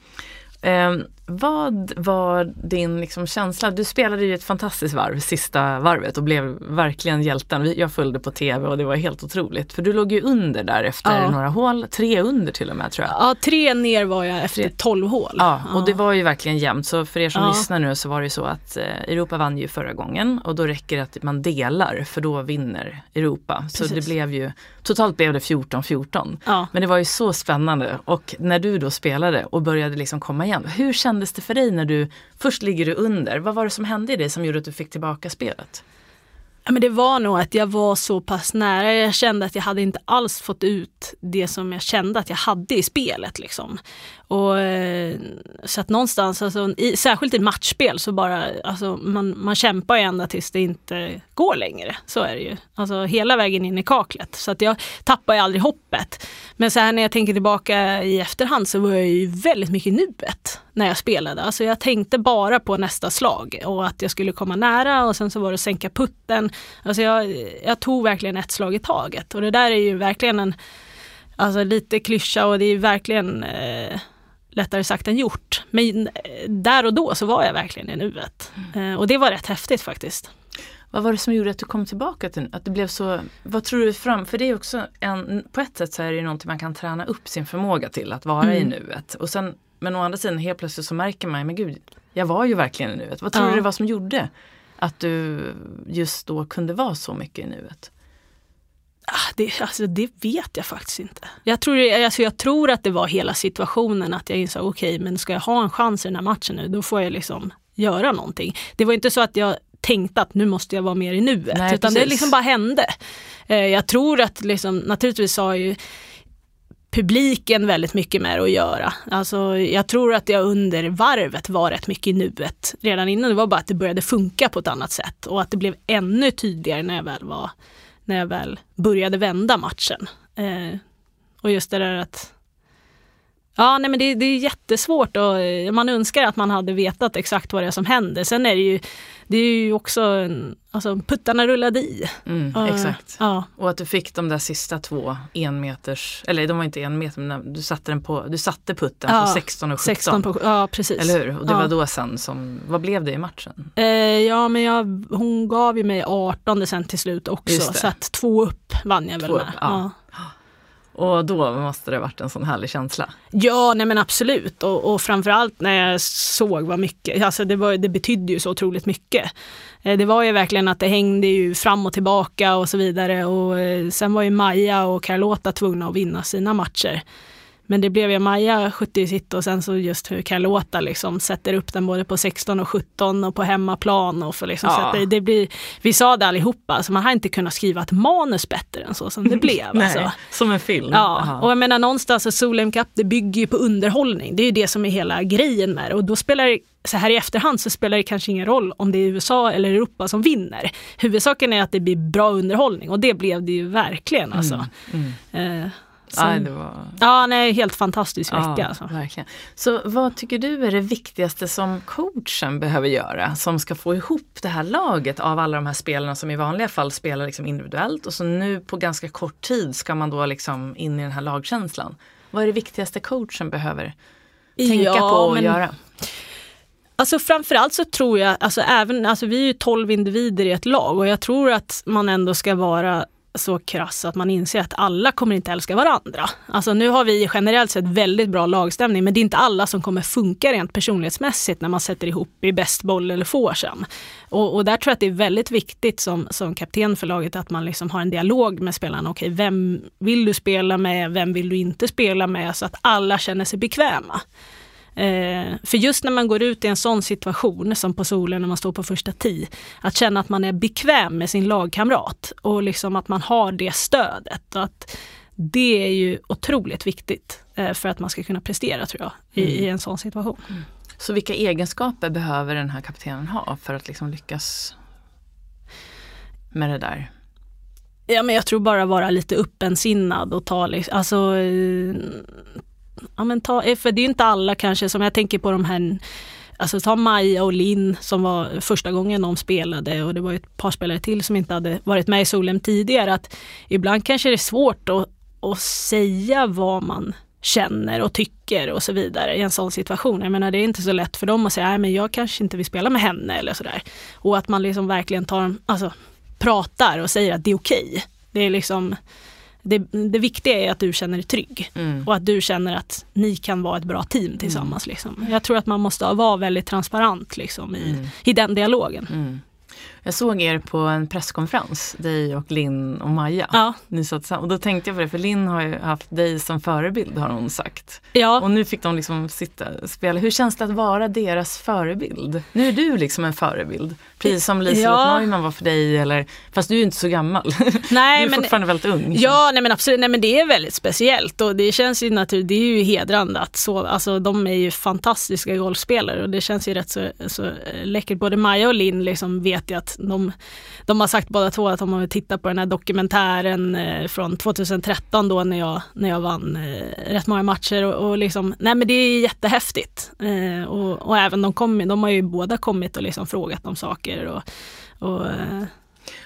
Vad var din liksom, känsla? Du spelade ju ett fantastiskt varv, sista varvet och blev verkligen hjälten. Jag följde på tv och det var helt otroligt. För du låg ju under där efter Ja. några hål, tre under till och med tror jag. Ja, tre ner var jag efter 12 hål. Ja, och det var ju verkligen jämnt. Så för er som Ja. lyssnar nu så var det ju så att eh, Europa vann ju förra gången och då räcker det att man delar för då vinner Europa. Så Precis. det blev ju, totalt blev det 14-14. Ja. Men det var ju så spännande och när du då spelade och började liksom komma igen. Hur kändes det för dig när du, först ligger du under, vad var det som hände i dig som gjorde att du fick tillbaka spelet? Ja, men det var nog att jag var så pass nära. Jag kände att jag hade inte alls fått ut det som jag kände att jag hade i spelet. Liksom. Och, eh, så att någonstans, alltså, i, särskilt i matchspel, så bara, alltså, man, man kämpar ju ända tills det inte går längre. Så är det ju. Alltså hela vägen in i kaklet. Så att jag tappar ju aldrig hoppet. Men så här när jag tänker tillbaka i efterhand så var jag ju väldigt mycket i nuet när jag spelade. Alltså jag tänkte bara på nästa slag och att jag skulle komma nära och sen så var det att sänka putten. Alltså jag, jag tog verkligen ett slag i taget och det där är ju verkligen en alltså lite klyscha och det är verkligen eh, lättare sagt än gjort. Men eh, där och då så var jag verkligen i nuet. Eh, och det var rätt häftigt faktiskt. Vad var det som gjorde att du kom tillbaka till att det blev så, vad tror du fram, för det är också en, på ett sätt så är det ju någonting man kan träna upp sin förmåga till att vara mm. i nuet. Och sen, men å andra sidan helt plötsligt så märker man, men gud, jag var ju verkligen i nuet. Vad tror ja. du det var som gjorde att du just då kunde vara så mycket i nuet? Ah, det, alltså, det vet jag faktiskt inte. Jag tror, alltså, jag tror att det var hela situationen att jag insåg, okej, okay, men ska jag ha en chans i den här matchen nu, då får jag liksom göra någonting. Det var inte så att jag tänkte att nu måste jag vara mer i nuet, Nej, utan precis. det liksom bara hände. Eh, jag tror att liksom, naturligtvis har ju publiken väldigt mycket med det att göra. Alltså, jag tror att jag under varvet var rätt mycket i nuet redan innan. Det var bara att det började funka på ett annat sätt och att det blev ännu tydligare när jag väl, var, när jag väl började vända matchen. Eh, och just det där att Ja, nej men det, det är jättesvårt och eh, man önskar att man hade vetat exakt vad det är som händer. Sen är det ju, det är ju också, alltså puttarna rullade i. Mm, uh, exakt. Ja. Och att du fick de där sista två enmeters, eller de var inte en meter, men du satte, den på, du satte putten ja, på 16 och 17. 16 på, ja, precis. Eller hur? Och det ja. var då sen som, vad blev det i matchen? Eh, ja, men jag, hon gav ju mig 18 sen till slut också, så att två upp vann jag två väl med. Upp, ja. Och då måste det varit en sån härlig känsla. Ja, nej men absolut. Och, och framförallt när jag såg vad mycket, alltså det, var, det betydde ju så otroligt mycket. Eh, det var ju verkligen att det hängde ju fram och tillbaka och så vidare. Och eh, sen var ju Maja och Carlota tvungna att vinna sina matcher. Men det blev ju Maja 70 sitt och sen så just hur Carlota liksom sätter upp den både på 16 och 17 och på hemmaplan. Och för liksom ja. sätta, det blir, vi sa det allihopa, alltså man har inte kunnat skriva ett manus bättre än så som det blev. Nej, alltså. Som en film. Ja, Aha. och jag menar någonstans, alltså, Solheim Cup det bygger ju på underhållning. Det är ju det som är hela grejen med det och då spelar det så här i efterhand så spelar det kanske ingen roll om det är USA eller Europa som vinner. Huvudsaken är att det blir bra underhållning och det blev det ju verkligen. Alltså. Mm, mm. Så, Aj, det var... Ja, nej, helt fantastisk vecka. Ja, alltså. verkligen. Så vad tycker du är det viktigaste som coachen behöver göra som ska få ihop det här laget av alla de här spelarna som i vanliga fall spelar liksom individuellt och så nu på ganska kort tid ska man då liksom in i den här lagkänslan. Vad är det viktigaste coachen behöver tänka ja, på och men... göra? Alltså framförallt så tror jag, alltså även, alltså vi är ju 12 individer i ett lag och jag tror att man ändå ska vara så krass att man inser att alla kommer inte älska varandra. Alltså nu har vi generellt sett väldigt bra lagstämning men det är inte alla som kommer funka rent personlighetsmässigt när man sätter ihop i bäst boll eller foursome. Och, och där tror jag att det är väldigt viktigt som, som kapten för laget att man liksom har en dialog med spelarna. Okej, vem vill du spela med? Vem vill du inte spela med? Så att alla känner sig bekväma. Eh, för just när man går ut i en sån situation som på solen när man står på första tee, att känna att man är bekväm med sin lagkamrat och liksom att man har det stödet. Att det är ju otroligt viktigt eh, för att man ska kunna prestera tror jag i, mm. i en sån situation. Mm. Så vilka egenskaper behöver den här kaptenen ha för att liksom lyckas med det där? Ja men jag tror bara vara lite öppensinnad och ta liksom, alltså eh, ja, men ta, eh, för det är inte alla kanske som jag tänker på de här Alltså ta Maja och Linn som var första gången de spelade och det var ett par spelare till som inte hade varit med i Solem tidigare. Att ibland kanske det är svårt att, att säga vad man känner och tycker och så vidare i en sån situation. Jag menar det är inte så lätt för dem att säga, nej men jag kanske inte vill spela med henne eller sådär. Och att man liksom verkligen tar, alltså pratar och säger att det är okej. Okay. Det är liksom det, det viktiga är att du känner dig trygg mm. och att du känner att ni kan vara ett bra team tillsammans. Mm. Liksom. Jag tror att man måste vara väldigt transparent liksom, i, mm. i den dialogen. Mm. Jag såg er på en presskonferens, dig och Linn och Maja. Ja. Ni satt och då tänkte jag på det, för Linn har ju haft dig som förebild har hon sagt. Ja. Och nu fick de liksom sitta spela. Hur känns det att vara deras förebild? Nu är du liksom en förebild. Precis som Liselott ja. Neumann var för dig, eller, fast du är inte så gammal. Nej, du är men, fortfarande väldigt ung. Ja, nej men absolut, nej men det är väldigt speciellt och det känns ju naturligt, det är ju hedrande att så, alltså de är ju fantastiska golfspelare och det känns ju rätt så, så läckert. Både Maja och Linn liksom vet jag att de, de har sagt båda två att de har tittat på den här dokumentären eh, från 2013 då när jag, när jag vann eh, rätt många matcher och, och liksom, nej men det är jättehäftigt. Eh, och, och även de, kom, de har ju båda kommit och liksom frågat om saker och, och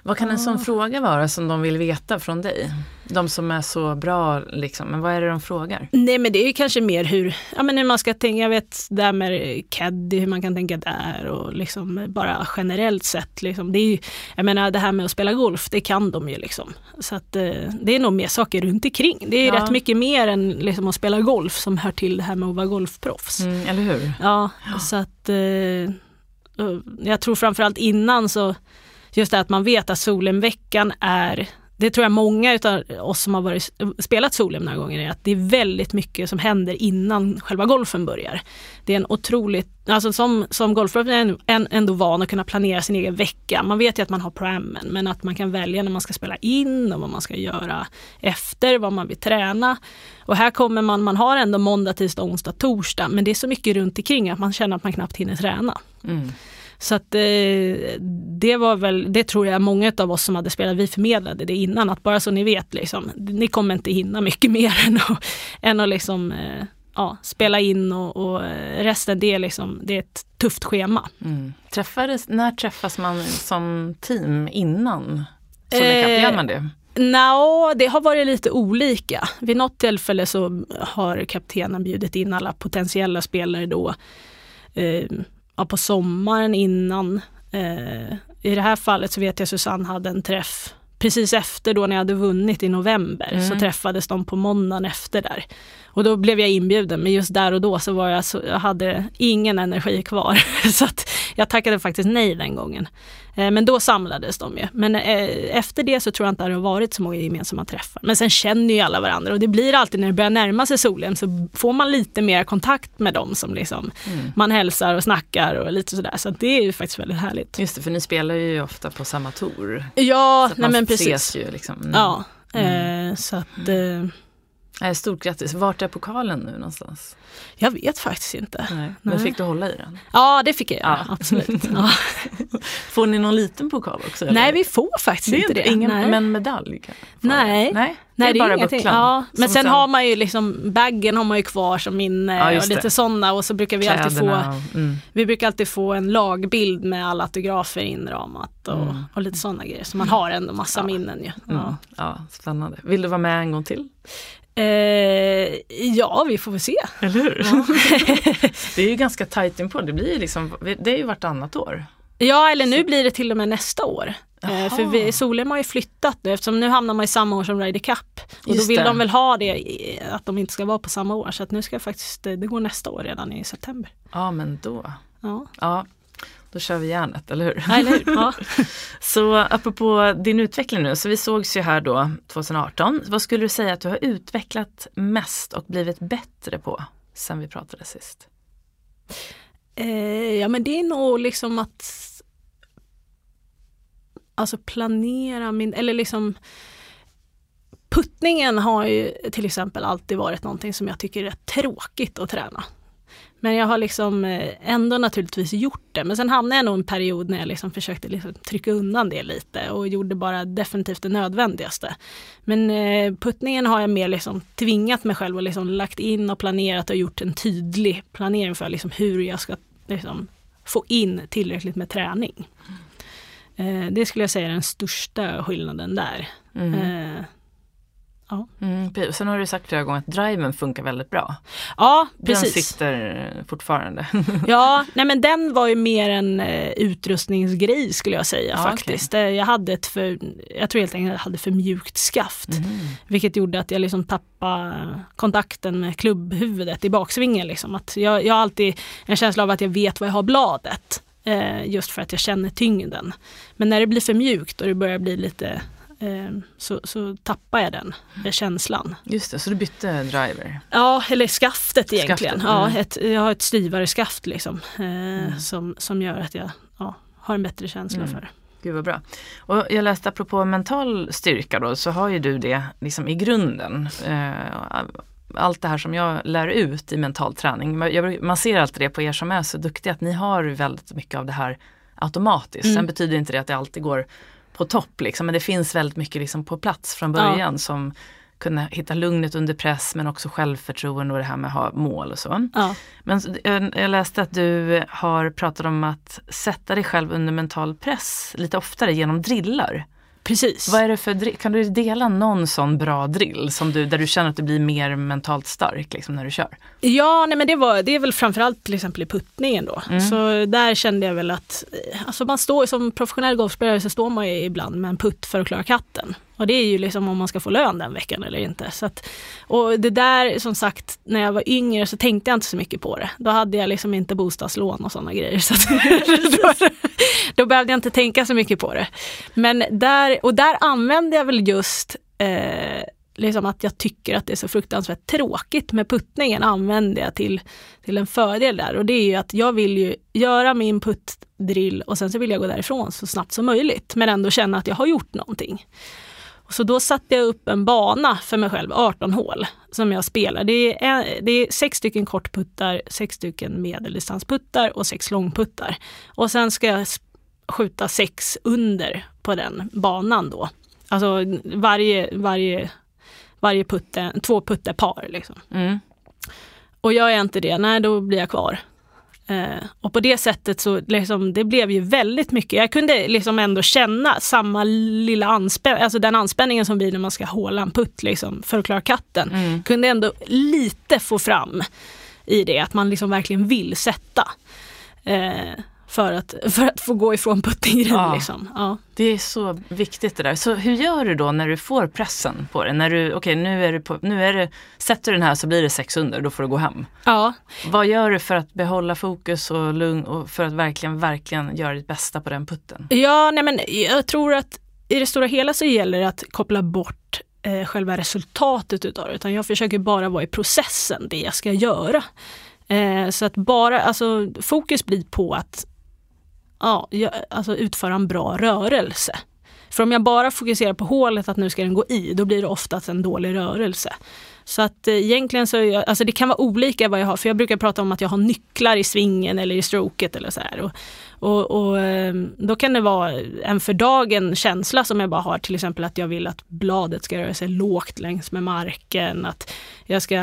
Vad kan en sån fråga vara som de vill veta från dig? De som är så bra, liksom. men vad är det de frågar? Nej men det är ju kanske mer hur, ja, men hur man ska tänka, jag vet det här med caddy, hur man kan tänka där och liksom bara generellt sett. Liksom. Det är ju, jag menar det här med att spela golf, det kan de ju liksom. Så att eh, det är nog mer saker runt omkring. Det är Ja. rätt mycket mer än liksom, att spela golf som hör till det här med att vara golfproffs. Mm, eller hur? Ja, så att eh, jag tror framförallt innan så just det att man vet att Solheimveckan är det tror jag många utav oss som har varit, spelat Solheim några gånger är att det är väldigt mycket som händer innan själva golfen börjar. Det är en otroligt, alltså som, som golfare är man en, ändå van att kunna planera sin egen vecka. Man vet ju att man har programmen men att man kan välja när man ska spela in och vad man ska göra efter, vad man vill träna. Och här kommer man, man har ändå måndag, tisdag, onsdag, torsdag men det är så mycket runt omkring att man känner att man knappt hinner träna. Mm. Så att eh, det var väl, det tror jag många av oss som hade spelat, vi förmedlade det innan, att bara så ni vet, liksom, ni kommer inte hinna mycket mer än att, än att liksom, eh, ja, spela in och, och eh, resten det är, liksom, det är ett tufft schema. Mm. Träffades, när träffas man som team innan? Cup? Eh, Gör man det? Nå, det har varit lite olika. Vid något tillfälle så har kaptenen bjudit in alla potentiella spelare då eh, ja, på sommaren innan. Eh, I det här fallet så vet jag Susanne hade en träff precis efter då när jag hade vunnit i november Mm. så träffades de på måndagen efter där. Och då blev jag inbjuden men just där och då så var jag så, jag hade ingen energi kvar. så att jag tackade faktiskt nej den gången. Eh, Men då samlades de ju. Men eh, efter det så tror jag inte att det har varit så många gemensamma träffar. Men sen känner ju alla varandra och det blir alltid när det börjar närma sig solen så får man lite mer kontakt med dem som liksom Mm. man hälsar och snackar och lite sådär. Så det är ju faktiskt väldigt härligt. Just det, för ni spelar ju ofta på samma tour. Ja, nej men ses precis. ju liksom. Mm. Ja, Mm. eh, så att eh, Eh, Stort grattis. Vart är pokalen nu någonstans? jag vet faktiskt inte. Nej. Men Nej. fick du hålla i den? Ja, det fick jag Ja. absolut. Ja. Får ni någon liten pokal också? eller? Nej, vi får faktiskt det är inte det. Ingen, nej. Men medalj? Nej. Nej, Nej, det är bara ingenting. bucklan. Ja, men Som sen, har man ju liksom, baggen har man ju kvar som minne Ja, och lite det. sådana och så brukar vi alltid få, kläderna och- Mm. vi brukar alltid få en lagbild med alla autografer inramat och, Mm. och lite sådana grejer. Så man har ändå massa Ja. minnen ju. Mm. Ja. Ja, spännande. Vill du vara med en gång till? Eh, ja, vi får väl se. Eller hur? det är ju ganska tajt inpå. Det blir liksom, det är ju vartannat år. Ja, eller nu blir det till och med nästa år. Eh, Jaha. för vi, Solheim har ju flyttat nu eftersom nu hamnar man i samma år som Ryder Cup. Och Just då vill det. de väl ha det, att de inte ska vara på samma år. Så att nu ska jag faktiskt, det går nästa år redan i september. Ja, men då. Ja, Ja, då kör vi järnet, eller hur? Ja, eller hur? Ja. Så apropå din utveckling nu, så vi sågs ju här då 2018. Vad skulle du säga att du har utvecklat mest och blivit bättre på sen vi pratade sist? Eh, ja men det är nog liksom att alltså planera min, eller liksom puttningen har ju till exempel alltid varit någonting som jag tycker är tråkigt att träna. Men jag har liksom eh, ändå naturligtvis gjort det. Men sen hamnade jag nog i en period när jag liksom försökte liksom trycka undan det lite och gjorde bara definitivt det nödvändigaste. Men eh, puttningen har jag mer liksom tvingat mig själv och liksom lagt in och planerat och gjort en tydlig planering för liksom hur jag ska liksom få in tillräckligt med träning. Eh, det skulle jag säga är den största skillnaden där. Mm. Eh, Mm, precis. Sen har du sagt flera gånger att driven funkar väldigt bra. ja, Den precis. sitter fortfarande. Ja, nej men den var ju mer en eh, utrustningsgrej skulle jag säga Ja, faktiskt. Eh, Jag hade ett för, jag tror helt enkelt jag hade för mjukt skaft. Mm. Vilket gjorde att jag liksom tappade kontakten med klubbhuvudet i baksvingen. Liksom. Att jag, jag har alltid en känsla av att jag vet var jag har bladet. Eh, just för att jag känner tyngden. Men när det blir för mjukt och det börjar bli lite så, så tappar jag den eh, känslan. Just det, så du bytte driver. Ja, eller skaftet egentligen. Skaftet, Ja, mm. ett, jag har ett styvare skaft liksom, eh, som, som gör att jag ja, har en bättre känsla Mm. för det. Gud vad bra. Och jag läste apropå mental styrka då, så har ju du det liksom i grunden. Eh, allt det här som jag lär ut i mental träning. Man ser alltid det på er som är så duktiga, att ni har väldigt mycket av det här automatiskt. Mm. Sen betyder inte det att det alltid går på topp liksom, men det finns väldigt mycket liksom på plats från Ja. början som kunna hitta lugnet under press men också självförtroende och det här med att ha mål och så. Ja. Men jag läste att du har pratat om att sätta dig själv under mental press lite oftare genom drillar. Precis. Vad är det för Kan du dela någon sån bra drill som du, där du känner att du blir mer mentalt stark liksom, när du kör? Ja, nej men det, var, det är väl framförallt till exempel i puttningen då. Mm. Så där kände jag väl att, eh, alltså man står som professionell golfspelare så står man ju ibland med en putt för att klara katten. Och det är ju liksom om man ska få lön den veckan eller inte. Så att, och det där som sagt, när jag var yngre så tänkte jag inte så mycket på det. Då hade jag liksom inte bostadslån och sådana grejer. Så då, då behövde jag inte tänka så mycket på det. Men där, och där använde jag väl just eh, liksom att jag tycker att det är så fruktansvärt tråkigt med puttningen använder jag till, till en fördel där och det är ju att jag vill ju göra min puttdrill och sen så vill jag gå därifrån så snabbt som möjligt men ändå känna att jag har gjort någonting. Så då satte jag upp en bana för mig själv, 18 hål, som jag spelar. Det är, en, det är sex stycken kortputtar, sex stycken medeldistansputtar och sex långputtar. Och sen ska jag skjuta sex under på den banan då. Alltså varje, varje, varje putte, två putter par liksom. Mm. Och gör jag inte det, nej då blir jag kvar. Eh, och på det sättet så liksom, det blev ju väldigt mycket. Jag kunde liksom ändå känna samma lilla anspänning, alltså den anspänningen som blir när man ska håla en putt liksom, för att klara katten. Mm. Kunde ändå lite få fram i det, att man liksom verkligen vill sätta. Eh, för att, för att få gå ifrån puttinggreen. Ja, liksom. ja. Det är så viktigt det där. Så hur gör du då när du får pressen på det? När du, okej okay, nu är det, på, nu är det, sätter du den här så blir det sex under, då får du gå hem. Ja. Vad gör du för att behålla fokus och lugn och för att verkligen, verkligen göra ditt bästa på den putten? Ja, nej men jag tror att i det stora hela så gäller det att koppla bort eh, själva resultatet utav det, utan jag försöker bara vara i processen, det jag ska göra. Eh, så att bara, alltså fokus blir på att ja, alltså utföra en bra rörelse. För om jag bara fokuserar på hålet, att nu ska den gå i, då blir det oftast en dålig rörelse. Så att eh, egentligen så, jag, alltså det kan vara olika vad jag har, för jag brukar prata om att jag har nycklar i svingen eller i stroket eller så här. Och, och, och, eh, då kan det vara en för dagen känsla som jag bara har, till exempel att jag vill att bladet ska röra sig lågt längs med marken, att jag ska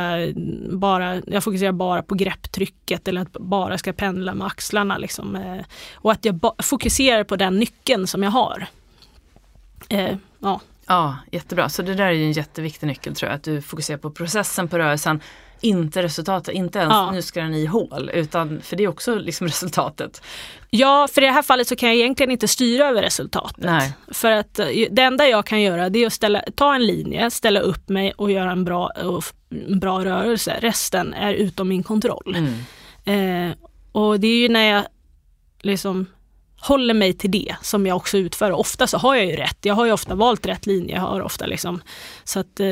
bara, jag fokuserar bara på grepptrycket eller att bara ska pendla med axlarna liksom. Eh, och att jag fokuserar på den nyckeln som jag har. Eh, ja. Ja, jättebra. Så det där är ju en jätteviktig nyckel tror jag, att du fokuserar på processen på rörelsen inte resultatet, inte ens ja. nu ska den i hål, utan för det är också liksom resultatet. Ja, för i det här fallet så kan jag egentligen inte styra över resultatet. Nej. För att eh, det enda jag kan göra det är att ställa, ta en linje, ställa upp mig och göra en bra, en bra rörelse. Resten är utom min kontroll. Mm. Eh, och det är ju när jag liksom håller mig till det som jag också utför. ofta så har jag ju rätt. Jag har ju ofta valt rätt linje. Jag har ofta liksom, så att eh,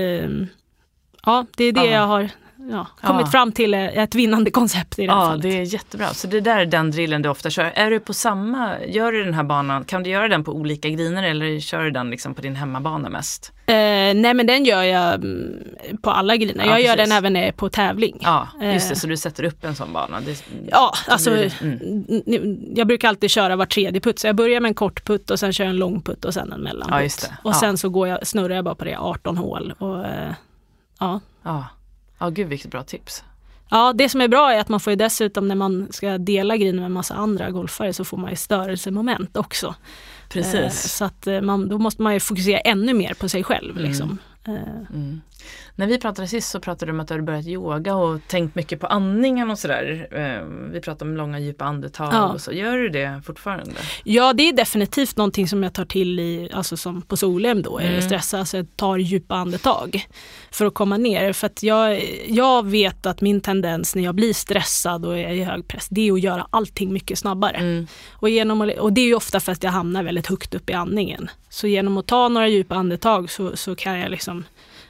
ja, det är det ja. jag har ja, kommit ja. fram till ett vinnande koncept i det här ja, fallet. Ja, det är jättebra. Så det där är den drillen du ofta kör. Är du på samma, gör du den här banan, kan du göra den på olika griner eller kör du den liksom på din hemmabana mest? Eh, nej men den gör jag mm, på alla griner. Ja, jag precis. gör den även på tävling. Ja, just det, eh. så du sätter upp en sån bana? Det, ja, alltså mm. jag brukar alltid köra var tredje putt. Så jag börjar med en kort putt och sen kör jag en lång putt och sen en mellanputt. Ja, och sen så går jag, snurrar jag bara på det 18 hål. Och, eh, ja. Ja. Gud vilket bra tips. Ja, det som är bra är att man får ju dessutom när man ska dela green med en massa andra golfare så får man ju störelsemoment också. Precis. Eh, så att eh, man, då måste man ju fokusera ännu mer på sig själv. Liksom. Mm. Eh. Mm. När vi pratade sist så pratade du om att du hade börjat yoga och tänkt mycket på andningen och sådär. Eh, vi pratade om långa djupa andetag ja. och så. Gör du det fortfarande? Ja det är definitivt någonting som jag tar till i, alltså som på solem då, mm. är stressad, alltså jag tar djupa andetag för att komma ner. För att jag, jag vet att min tendens när jag blir stressad och är i hög press, det är att göra allting mycket snabbare. Mm. Och, genom, och det är ju ofta för att jag hamnar väldigt högt upp i andningen. Så genom att ta några djupa andetag så, så kan jag liksom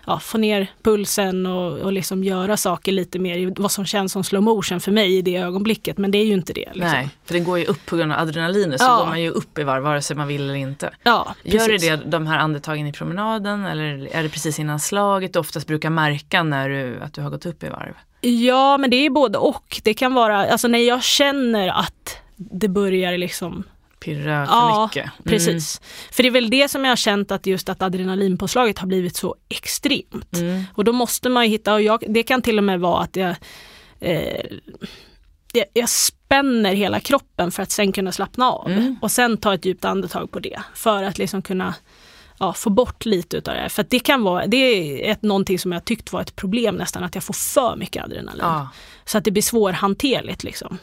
ja, få ner pulsen och, och liksom göra saker lite mer i vad som känns som slow motion för mig i det ögonblicket. Men det är ju inte det. Liksom. Nej, för det går ju upp på grund av adrenalinet så ja. går man ju upp i varv vare sig man vill eller inte. Ja, Gör du det de här andetagen i promenaden eller är det precis innan slaget du oftast brukar märka när du, att du har gått upp i varv? Ja men det är både och. Det kan vara, alltså när jag känner att det börjar liksom pirra för Ja, mycket. Mm. precis. För det är väl det som jag har känt att just att adrenalinpåslaget har blivit så extremt. Mm. Och då måste man ju hitta, och jag, det kan till och med vara att jag, eh, jag, jag spänner hela kroppen för att sen kunna slappna av. Mm. Och sen ta ett djupt andetag på det. För att liksom kunna ja, få bort lite utav det här. För det kan vara, det är ett, någonting som jag tyckt var ett problem nästan, att jag får för mycket adrenalin. Ja. Så att det blir svårhanterligt liksom.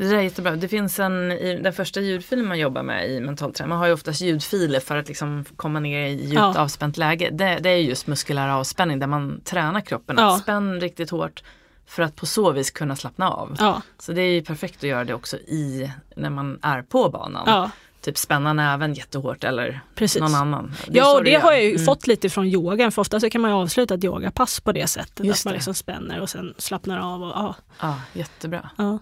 Det där är jättebra. Det finns en, i den första ljudfilen man jobbar med i mental träning, man har ju oftast ljudfiler för att liksom komma ner i djupt Ja. avspänt läge. Det, det är just muskulär avspänning där man tränar kroppen Ja. att spänn riktigt hårt för att på så vis kunna slappna av. Ja, Så det är ju perfekt att göra det också i när man är på banan. ja. Typ spänna näven jättehårt eller Precis. någon annan. Det Ja, och det har jag ju Mm. fått lite från yogan, för ofta så kan man ju avsluta ett yogapass på det sättet. Just att man liksom spänner och sen slappnar av. Och, ja, Ja, jättebra. ja.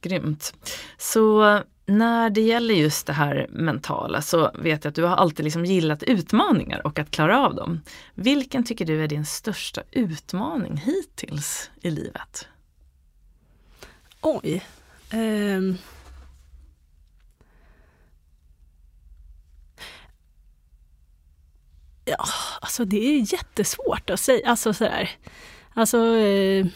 Grymt. Så när det gäller just det här mentala så vet jag att du har alltid liksom gillat utmaningar och att klara av dem. Vilken tycker du är din största utmaning hittills i livet? Oj. Um. Ja, alltså det är jättesvårt att säga. Alltså sådär. Alltså. Eh.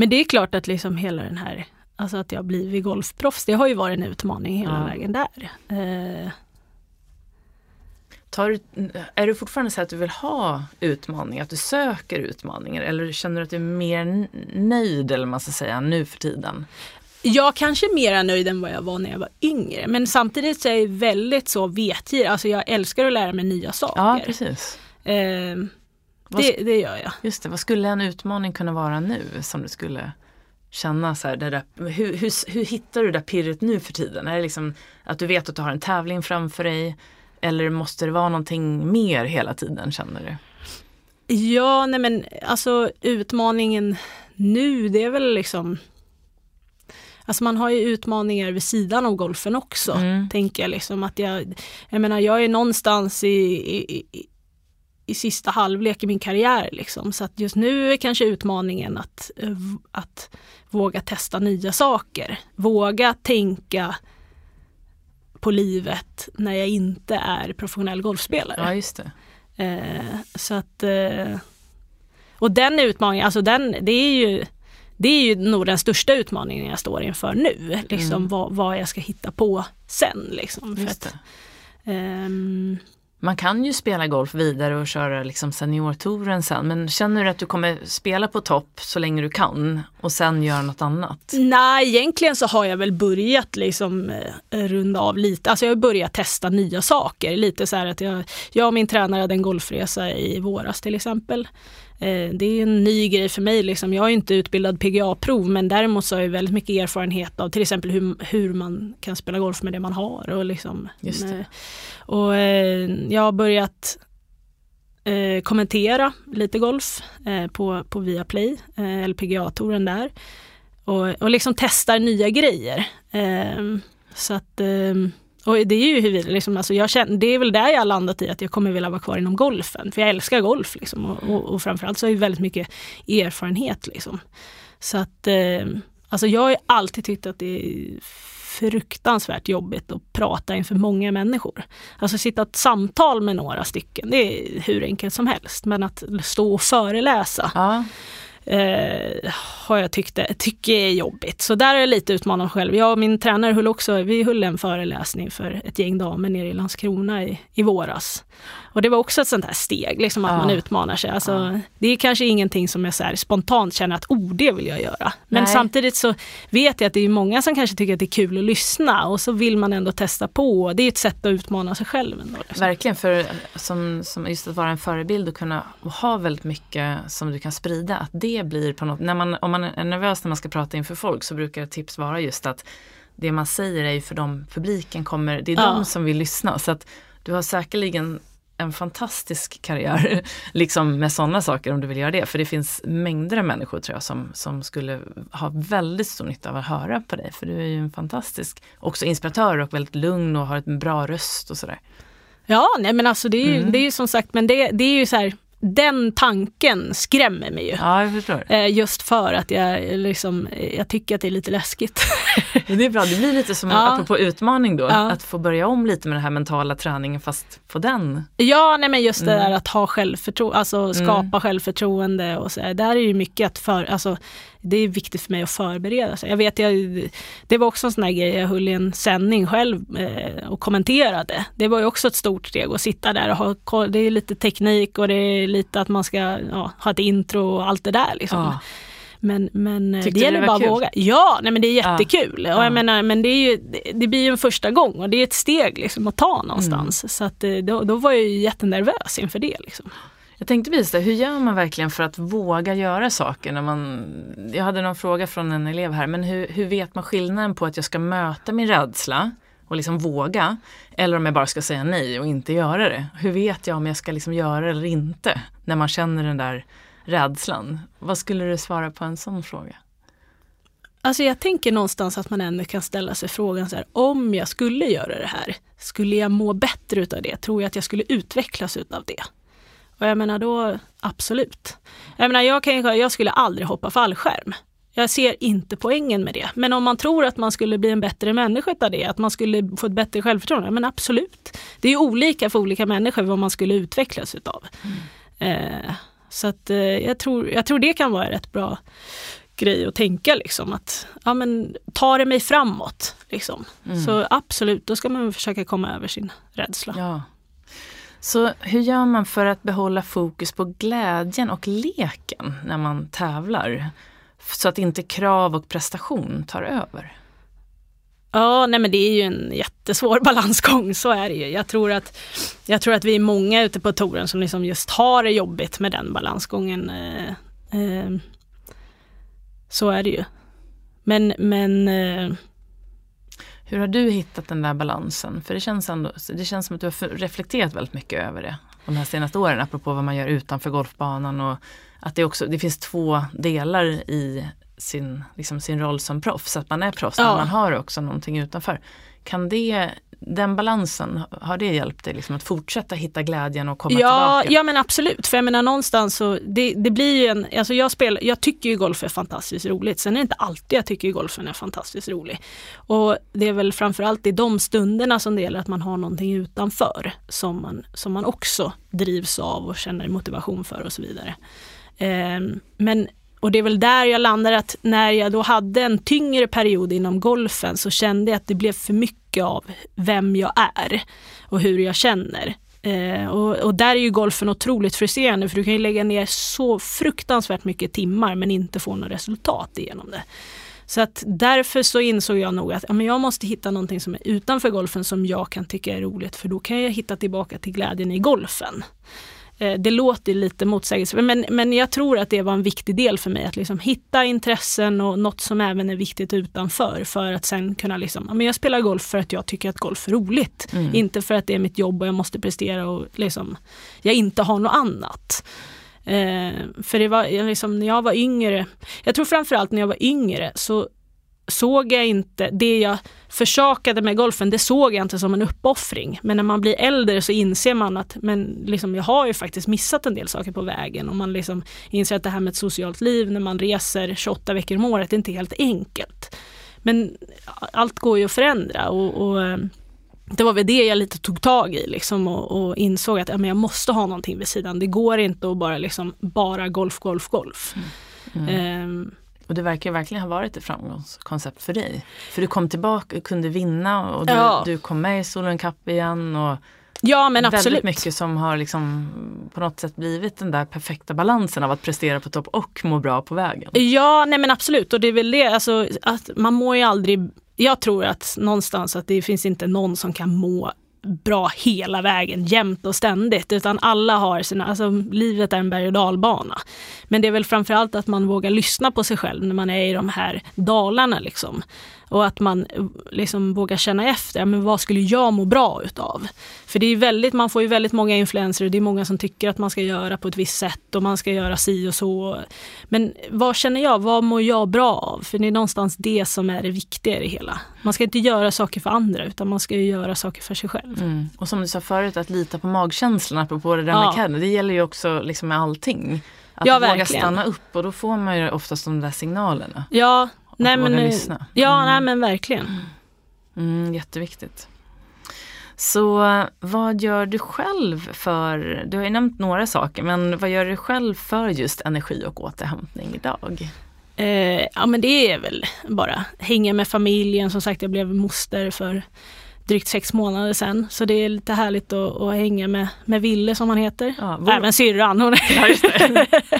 Men det är klart att liksom hela den här, alltså att jag blivit golfproffs, det har ju varit en utmaning hela Ja. vägen där. Eh. Tar, du- är du fortfarande så att du vill ha utmaningar, att du söker utmaningar eller känner du att du är mer nöjd eller man ska säga nu för tiden? Jag kanske är mer nöjd än vad jag var när jag var yngre. Men samtidigt så är jag väldigt så vetgirig. Alltså jag älskar att lära mig nya saker. Ja, precis. Eh, det, det gör jag. Just det, vad skulle en utmaning kunna vara nu som du skulle känna så här, det där, hur, hur, hur hittar du det där pirret nu för tiden? Är det liksom att du vet att du har en tävling framför dig? Eller måste det vara någonting mer hela tiden känner du? Ja, nej men alltså utmaningen nu det är väl liksom Alltså man har ju utmaningar vid sidan av golfen också, Mm. tänker jag liksom att jag Jag menar jag är någonstans i, i, i, sista halvlek i min karriär liksom. Så att just nu är kanske utmaningen att, att våga testa nya saker. Våga tänka på livet när jag inte är professionell golfspelare. Ja, just det. Eh, så att, eh, och den utmaningen, alltså den, det är ju det är ju nog den största utmaningen jag står inför nu. Liksom Mm. vad, vad jag ska hitta på sen. Liksom, för att, det. Man kan ju spela golf vidare och köra liksom seniortouren sen men känner du att du kommer spela på topp så länge du kan och sen göra något annat? Nej, egentligen så har jag väl börjat liksom eh, runda av lite. Alltså jag har börjat testa nya saker. Lite så här att jag, jag och min tränare hade en golfresa i våras till exempel. Eh, det är en ny grej för mig. Liksom. Jag är inte utbildad PGA-prov men däremot så har jag väldigt mycket erfarenhet av till exempel hur, hur man kan spela golf med det man har. Och, liksom, eh, och eh, jag har börjat kommentera lite golf på, på Viaplay, eh, eller PGA-touren där. Och, och liksom testar nya grejer. Så att, och det är ju hur liksom, alltså jag känner, det är väl där jag har landat i att jag kommer vilja vara kvar inom golfen. För jag älskar golf liksom, och, och, och framförallt så har jag väldigt mycket erfarenhet. Liksom. Så att, eh, alltså jag har ju alltid tyckt att det är fruktansvärt jobbigt att prata inför många människor. Alltså sitta ett samtal med några stycken, det är hur enkelt som helst. Men att stå och föreläsa Ja, eh, har jag tyckt, tycker är jobbigt. Så där är jag lite utmanad mig själv. Jag och min tränare höll också, vi höll en föreläsning för ett gäng damer nere i Landskrona i, i våras. Och det var också ett sånt här steg, liksom att Ja. man utmanar sig. Alltså, Ja. Det är kanske ingenting som jag så spontant känner att oh, det vill jag göra. Men Nej. samtidigt så vet jag att det är många som kanske tycker att det är kul att lyssna och så vill man ändå testa på. Det är ett sätt att utmana sig själv. Ändå, liksom. verkligen för som, som just att vara en förebild och kunna ha väldigt mycket som du kan sprida. Att det blir på något, när man, om man är nervös när man ska prata inför folk så brukar tips vara just att det man säger är ju för dem publiken kommer, det är Ja. de som vill lyssna. Så att du har säkerligen en fantastisk karriär liksom med sådana saker om du vill göra det. För det finns mängder av människor tror jag som, som skulle ha väldigt stor nytta av att höra på dig. För du är ju en fantastisk också inspiratör och väldigt lugn och har en bra röst och sådär. Ja, nej men alltså det är ju, Mm. det är ju som sagt, men det, det är ju så här, den tanken skrämmer mig ju. Ja, jag förstår. Eh, just för att jag, liksom, jag tycker att det är lite läskigt. det är bra, det blir lite som, Ja. apropå utmaning då, Ja. att få börja om lite med den här mentala träningen fast på den. Ja, nej men just det Mm. där att ha självförtroende, alltså skapa självförtroende och så. Där är ju mycket att för, alltså det är viktigt för mig att förbereda sig. Jag vet, jag, det var också en sån här grej, jag höll i en sändning själv eh, och kommenterade. Det var ju också ett stort steg att sitta där och ha. Det är lite teknik och det är lite att man ska ja, ha ett intro och allt det där liksom. Ja. Men, men eh, Tyckte det gäller det bara att våga. Ja, nej men det är Ja. jättekul. Och Ja. jag menar, men det, är ju, det- det blir ju en första gång och det är ett steg liksom att ta någonstans. Mm. Så att, eh, då, då var jag ju jättenervös inför det. Liksom. Jag tänkte precis det, hur gör man verkligen för att våga göra saker när man Jag hade någon fråga från en elev här, men hur, hur vet man skillnaden på att jag ska möta min rädsla och liksom våga eller om jag bara ska säga nej och inte göra det? Hur vet jag om jag ska liksom göra det eller inte när man känner den där rädslan? Vad skulle du svara på en sån fråga? Alltså jag tänker någonstans att man ändå kan ställa sig frågan så här, om jag skulle göra det här, skulle jag må bättre utav det? Tror jag att jag skulle utvecklas utav det? Och jag menar då, absolut. Jag menar, jag, kan, jag skulle aldrig hoppa fallskärm. Jag ser inte poängen med det. Men om man tror att man skulle bli en bättre människa utav det, att man skulle få ett bättre självförtroende, men absolut. Det är olika för olika människor vad man skulle utvecklas utav. Eh, så att eh, jag, tror, jag tror det kan vara en rätt bra grej att tänka liksom att ja men tar det mig framåt liksom. Så absolut, då ska man försöka komma över sin rädsla. Ja. Så hur gör man för att behålla fokus på glädjen och leken när man tävlar? Så att inte krav och prestation tar över. Ja, nej men det är ju en jättesvår balansgång, så är det ju. Jag tror att, jag tror att vi är många ute på touren som liksom just har det jobbigt med den balansgången. Eh, eh, så är det ju. Men, men eh, hur har du hittat den där balansen? För det känns, ändå, det känns som att du har reflekterat väldigt mycket över det de här senaste åren, apropå vad man gör utanför golfbanan och att det också, det finns två delar i sin, liksom sin roll som proffs, att man är proffs, Ja. men man har också någonting utanför. Kan det, den balansen, har det hjälpt dig liksom att fortsätta hitta glädjen och komma ja, tillbaka? ja men absolut, för jag menar någonstans så det, det blir ju en, alltså jag, spelar, jag tycker ju golf är fantastiskt roligt, sen är det inte alltid jag tycker golfen är fantastiskt rolig. Och det är väl framförallt i de stunderna som det gäller att man har någonting utanför som man, som man också drivs av och känner motivation för och så vidare. Ehm, men och det är väl där jag landar att när jag då hade en tyngre period inom golfen så kände jag att det blev för mycket av vem jag är och hur jag känner. Eh, och, och där är ju golfen otroligt frustrerande för du kan ju lägga ner så fruktansvärt mycket timmar men inte få något resultat igenom det. Så att därför så insåg jag nog att ja, men jag måste hitta någonting som är utanför golfen som jag kan tycka är roligt för då kan jag hitta tillbaka till glädjen i golfen. Eh, Det låter lite motsägelsefullt men, men jag tror att det var en viktig del för mig att liksom hitta intressen och något som även är viktigt utanför för att sen kunna liksom, men jag spelar golf för att jag tycker att golf är roligt. Inte för att det är mitt jobb och jag måste prestera och liksom, jag inte har något annat. Eh, för det var liksom, när jag var yngre, jag tror framförallt när jag var yngre så såg jag inte, det jag försakade med golfen, det såg jag inte som en uppoffring. Men när man blir äldre så inser man att men liksom, jag har ju faktiskt missat en del saker på vägen och man liksom inser att det här med ett socialt liv när man reser 28 veckor om året, det är inte helt enkelt. Men allt går ju att förändra och, och eh, det var väl det jag lite tog tag i liksom och, och insåg att ja, men jag måste ha någonting vid sidan. Det går inte att bara, liksom, bara golf, golf, golf. Ehm, Och det verkar verkligen ha varit ett framgångskoncept för dig. För du kom tillbaka och kunde vinna och du, Ja. du kom med i Solen Cup igen. Och ja men absolut. väldigt mycket som har liksom på något sätt blivit den där perfekta balansen av att prestera på topp och må bra på vägen. Ja, nej men absolut. Och det är väl det, alltså, att man mår ju aldrig... Jag tror att någonstans att det finns inte någon som kan må bra hela vägen, jämt och ständigt, utan alla har sina, alltså livet är en berg och dalbana. Men det är väl framförallt att man vågar lyssna på sig själv när man är i de här dalarna liksom. Och att man eh, liksom vågar känna efter, men vad skulle jag må bra utav? För det är väldigt, man får ju väldigt många influenser och det är många som tycker att man ska göra på ett visst sätt och man ska göra si och så. Men vad känner jag, vad mår jag bra av? För det är någonstans det som är det viktiga i det hela. Man ska inte göra saker för andra utan man ska göra saker för sig själv. Mm. Och som du sa förut, att lita på magkänslan apropå det där ja. med Ken, det gäller ju också liksom med allting. Att ja, våga verkligen. stanna upp och då får man ju oftast de där signalerna. Ja, nej men, lyssna. ja mm. nej men verkligen. Mm, jätteviktigt. Så vad gör du själv för, du har ju nämnt några saker, men vad gör du själv för just energi och återhämtning idag? Eh, ja men det är väl bara hänga med familjen, som sagt jag blev moster för drygt sex månader sedan. Så det är lite härligt att, att hänga med, med Ville som han heter. Ja, Även syrran. Hon, ja,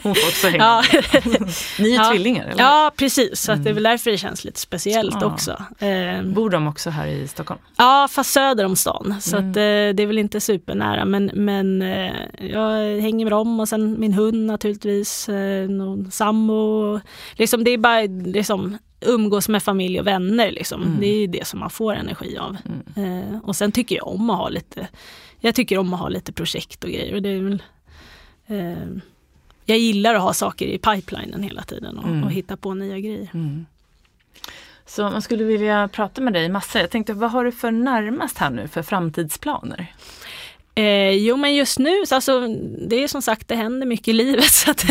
hon får också hänga ja. Ni är ja. tvillingar? Eller? Ja precis, så mm. det är väl därför det känns lite speciellt ja. också. Eh, Bor de också här i Stockholm? Ja, fast söder om stan. Så mm. att, eh, det är väl inte supernära men, men eh, jag hänger med dem och sen min hund naturligtvis, eh, någon sambo. Liksom, det är bara liksom, umgås med familj och vänner. Liksom. Mm. Det är det som man får energi av. Mm. Eh, och sen tycker jag om att ha lite, jag tycker om att ha lite projekt och grejer. Och det är väl, eh, jag gillar att ha saker i pipelinen hela tiden och, mm. och hitta på nya grejer. Mm. Så man skulle vilja prata med dig massor. Jag tänkte, vad har du för närmast här nu för framtidsplaner? Eh, jo men just nu, alltså, det är som sagt det händer mycket i livet. Så att,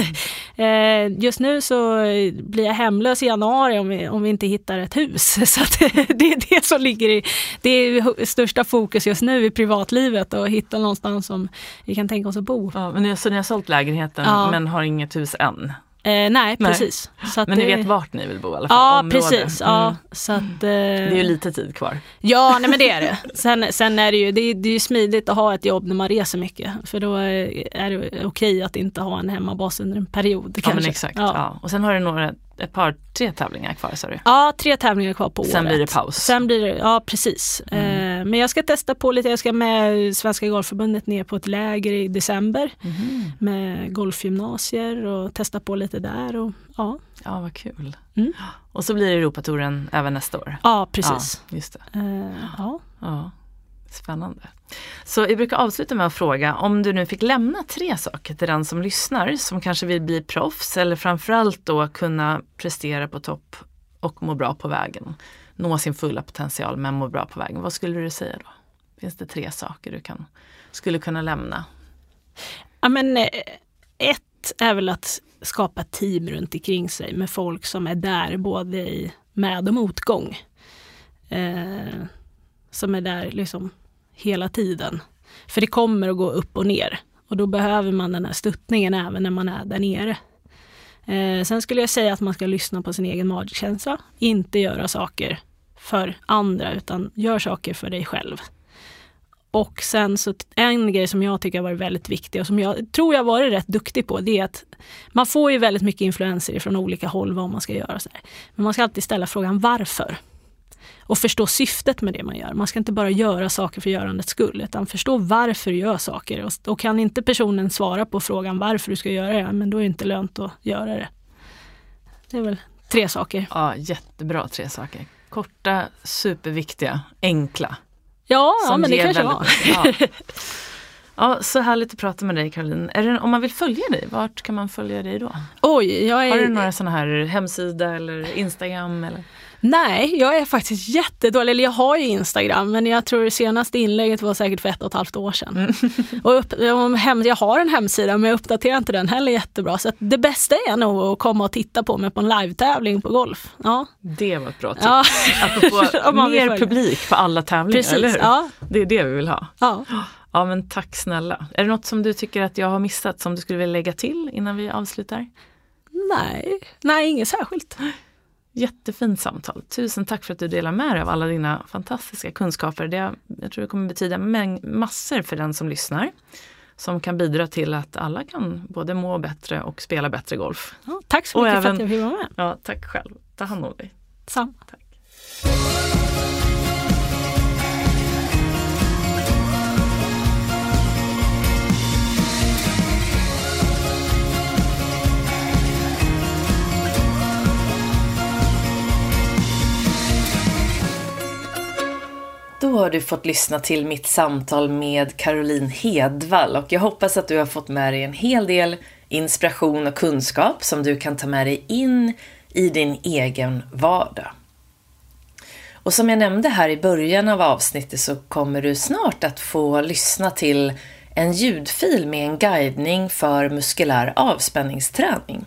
eh, just nu så blir jag hemlös i januari om vi, om vi inte hittar ett hus. Så att, det är det som ligger i, det är största fokus just nu i privatlivet att hitta någonstans som vi kan tänka oss att bo. Ja, men så ni har sålt lägenheten ja. men har inget hus än? Eh, nej, precis. Nej. men ni vet vart ni vill bo i alla fall? Ja, Område. precis. Ja, mm. så att, eh, det är ju lite tid kvar. Ja, nej men det är det. Sen, sen är det ju det är, det är smidigt att ha ett jobb när man reser mycket. För då är, är det okej att inte ha en hemmabas under en period. Ja, kanske. men exakt. Ja. ja. Och sen har du några ett par, tre tävlingar kvar sa du? Ja, tre tävlingar kvar på Sen året. blir det paus? Sen blir det, ja precis. Mm. Eh, men jag ska testa på lite, jag ska med Svenska Golfförbundet ner på ett läger i december mm. med golfgymnasier och testa på lite där. Och, ja. ja, vad kul. Mm. Och så blir det Europatouren även nästa år? Ja, precis. Ja, just det. Eh, ja. ja. Spännande. Så vi brukar avsluta med att fråga om du nu fick lämna tre saker till den som lyssnar som kanske vill bli proffs eller framförallt då kunna prestera på topp och må bra på vägen. Nå sin fulla potential men må bra på vägen. Vad skulle du säga då? Finns det tre saker du kan, skulle kunna lämna? Ja, men, eh, ett är väl att skapa team runt omkring sig med folk som är där både i med och motgång. Eh, som är där liksom hela tiden. För det kommer att gå upp och ner och då behöver man den här stöttningen även när man är där nere. Eh, sen skulle jag säga att man ska lyssna på sin egen magkänsla, inte göra saker för andra utan gör saker för dig själv. Och sen så en grej som jag tycker har varit väldigt viktig och som jag tror jag varit rätt duktig på, det är att man får ju väldigt mycket influenser från olika håll vad man ska göra. Så här. Men man ska alltid ställa frågan varför och förstå syftet med det man gör. Man ska inte bara göra saker för görandets skull, utan förstå varför du gör saker. Och, och kan inte personen svara på frågan varför du ska göra det, men då är det inte lönt att göra det. Det är väl tre saker. Ja, jättebra tre saker. Korta, superviktiga, enkla. Ja, ja men det kanske var. Ja. ja, så härligt att prata med dig Caroline. Det, om man vill följa dig, vart kan man följa dig då? Oj, jag är... Har du några sådana här hemsida eller Instagram? Eller? Nej, jag är faktiskt jättedålig. Eller jag har ju Instagram men jag tror det senaste inlägget var säkert för ett och ett halvt år sedan. Mm. Och upp, jag har en hemsida men jag uppdaterar inte den heller jättebra. Så det bästa är nog att komma och titta på mig på en live-tävling på golf. Ja. Det var ett bra tips. Ja. Apropå mer publik på alla tävlingar, Precis, eller hur? Ja. Det är det vi vill ha. Ja. Ja men tack snälla. Är det något som du tycker att jag har missat som du skulle vilja lägga till innan vi avslutar? Nej, nej inget särskilt. Jättefint samtal. Tusen tack för att du delar med dig av alla dina fantastiska kunskaper. Det, jag tror det kommer betyda massor för den som lyssnar. Som kan bidra till att alla kan både må bättre och spela bättre golf. Ja, tack så mycket även, för att jag fick vara med. Ja, tack själv. Ta hand om dig. Samma. Tack. Då har du fått lyssna till mitt samtal med Caroline Hedvall och jag hoppas att du har fått med dig en hel del inspiration och kunskap som du kan ta med dig in i din egen vardag. Och som jag nämnde här i början av avsnittet så kommer du snart att få lyssna till en ljudfil med en guidning för muskulär avspänningsträning.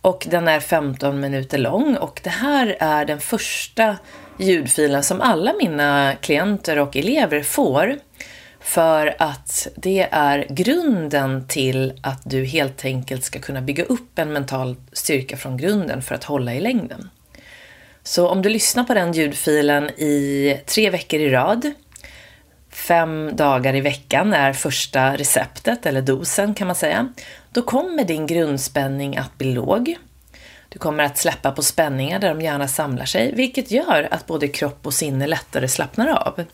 Och den är 15 minuter lång och det här är den första ljudfilen som alla mina klienter och elever får. För att det är grunden till att du helt enkelt ska kunna bygga upp en mental styrka från grunden för att hålla i längden. Så om du lyssnar på den ljudfilen i tre veckor i rad, fem dagar i veckan är första receptet, eller dosen kan man säga, då kommer din grundspänning att bli låg. Du kommer att släppa på spänningar där de gärna samlar sig, vilket gör att både kropp och sinne lättare slappnar av.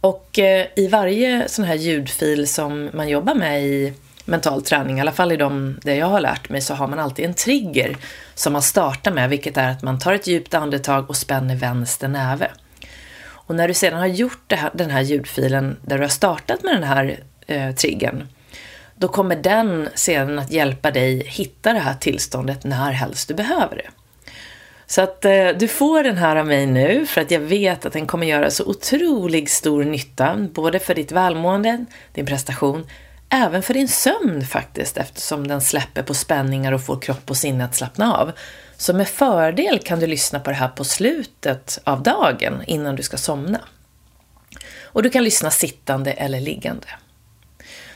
Och eh, i varje sån här ljudfil som man jobbar med i mental träning, i alla fall i de det jag har lärt mig, så har man alltid en trigger som man startar med, vilket är att man tar ett djupt andetag och spänner vänster näve. Och när du sedan har gjort här, den här ljudfilen där du har startat med den här eh, triggern, då kommer den sedan att hjälpa dig hitta det här tillståndet när helst du behöver det. Så att eh, du får den här av mig nu för att jag vet att den kommer göra så otroligt stor nytta, både för ditt välmående, din prestation, även för din sömn faktiskt, eftersom den släpper på spänningar och får kropp och sinne att slappna av. Så med fördel kan du lyssna på det här på slutet av dagen innan du ska somna. Och du kan lyssna sittande eller liggande.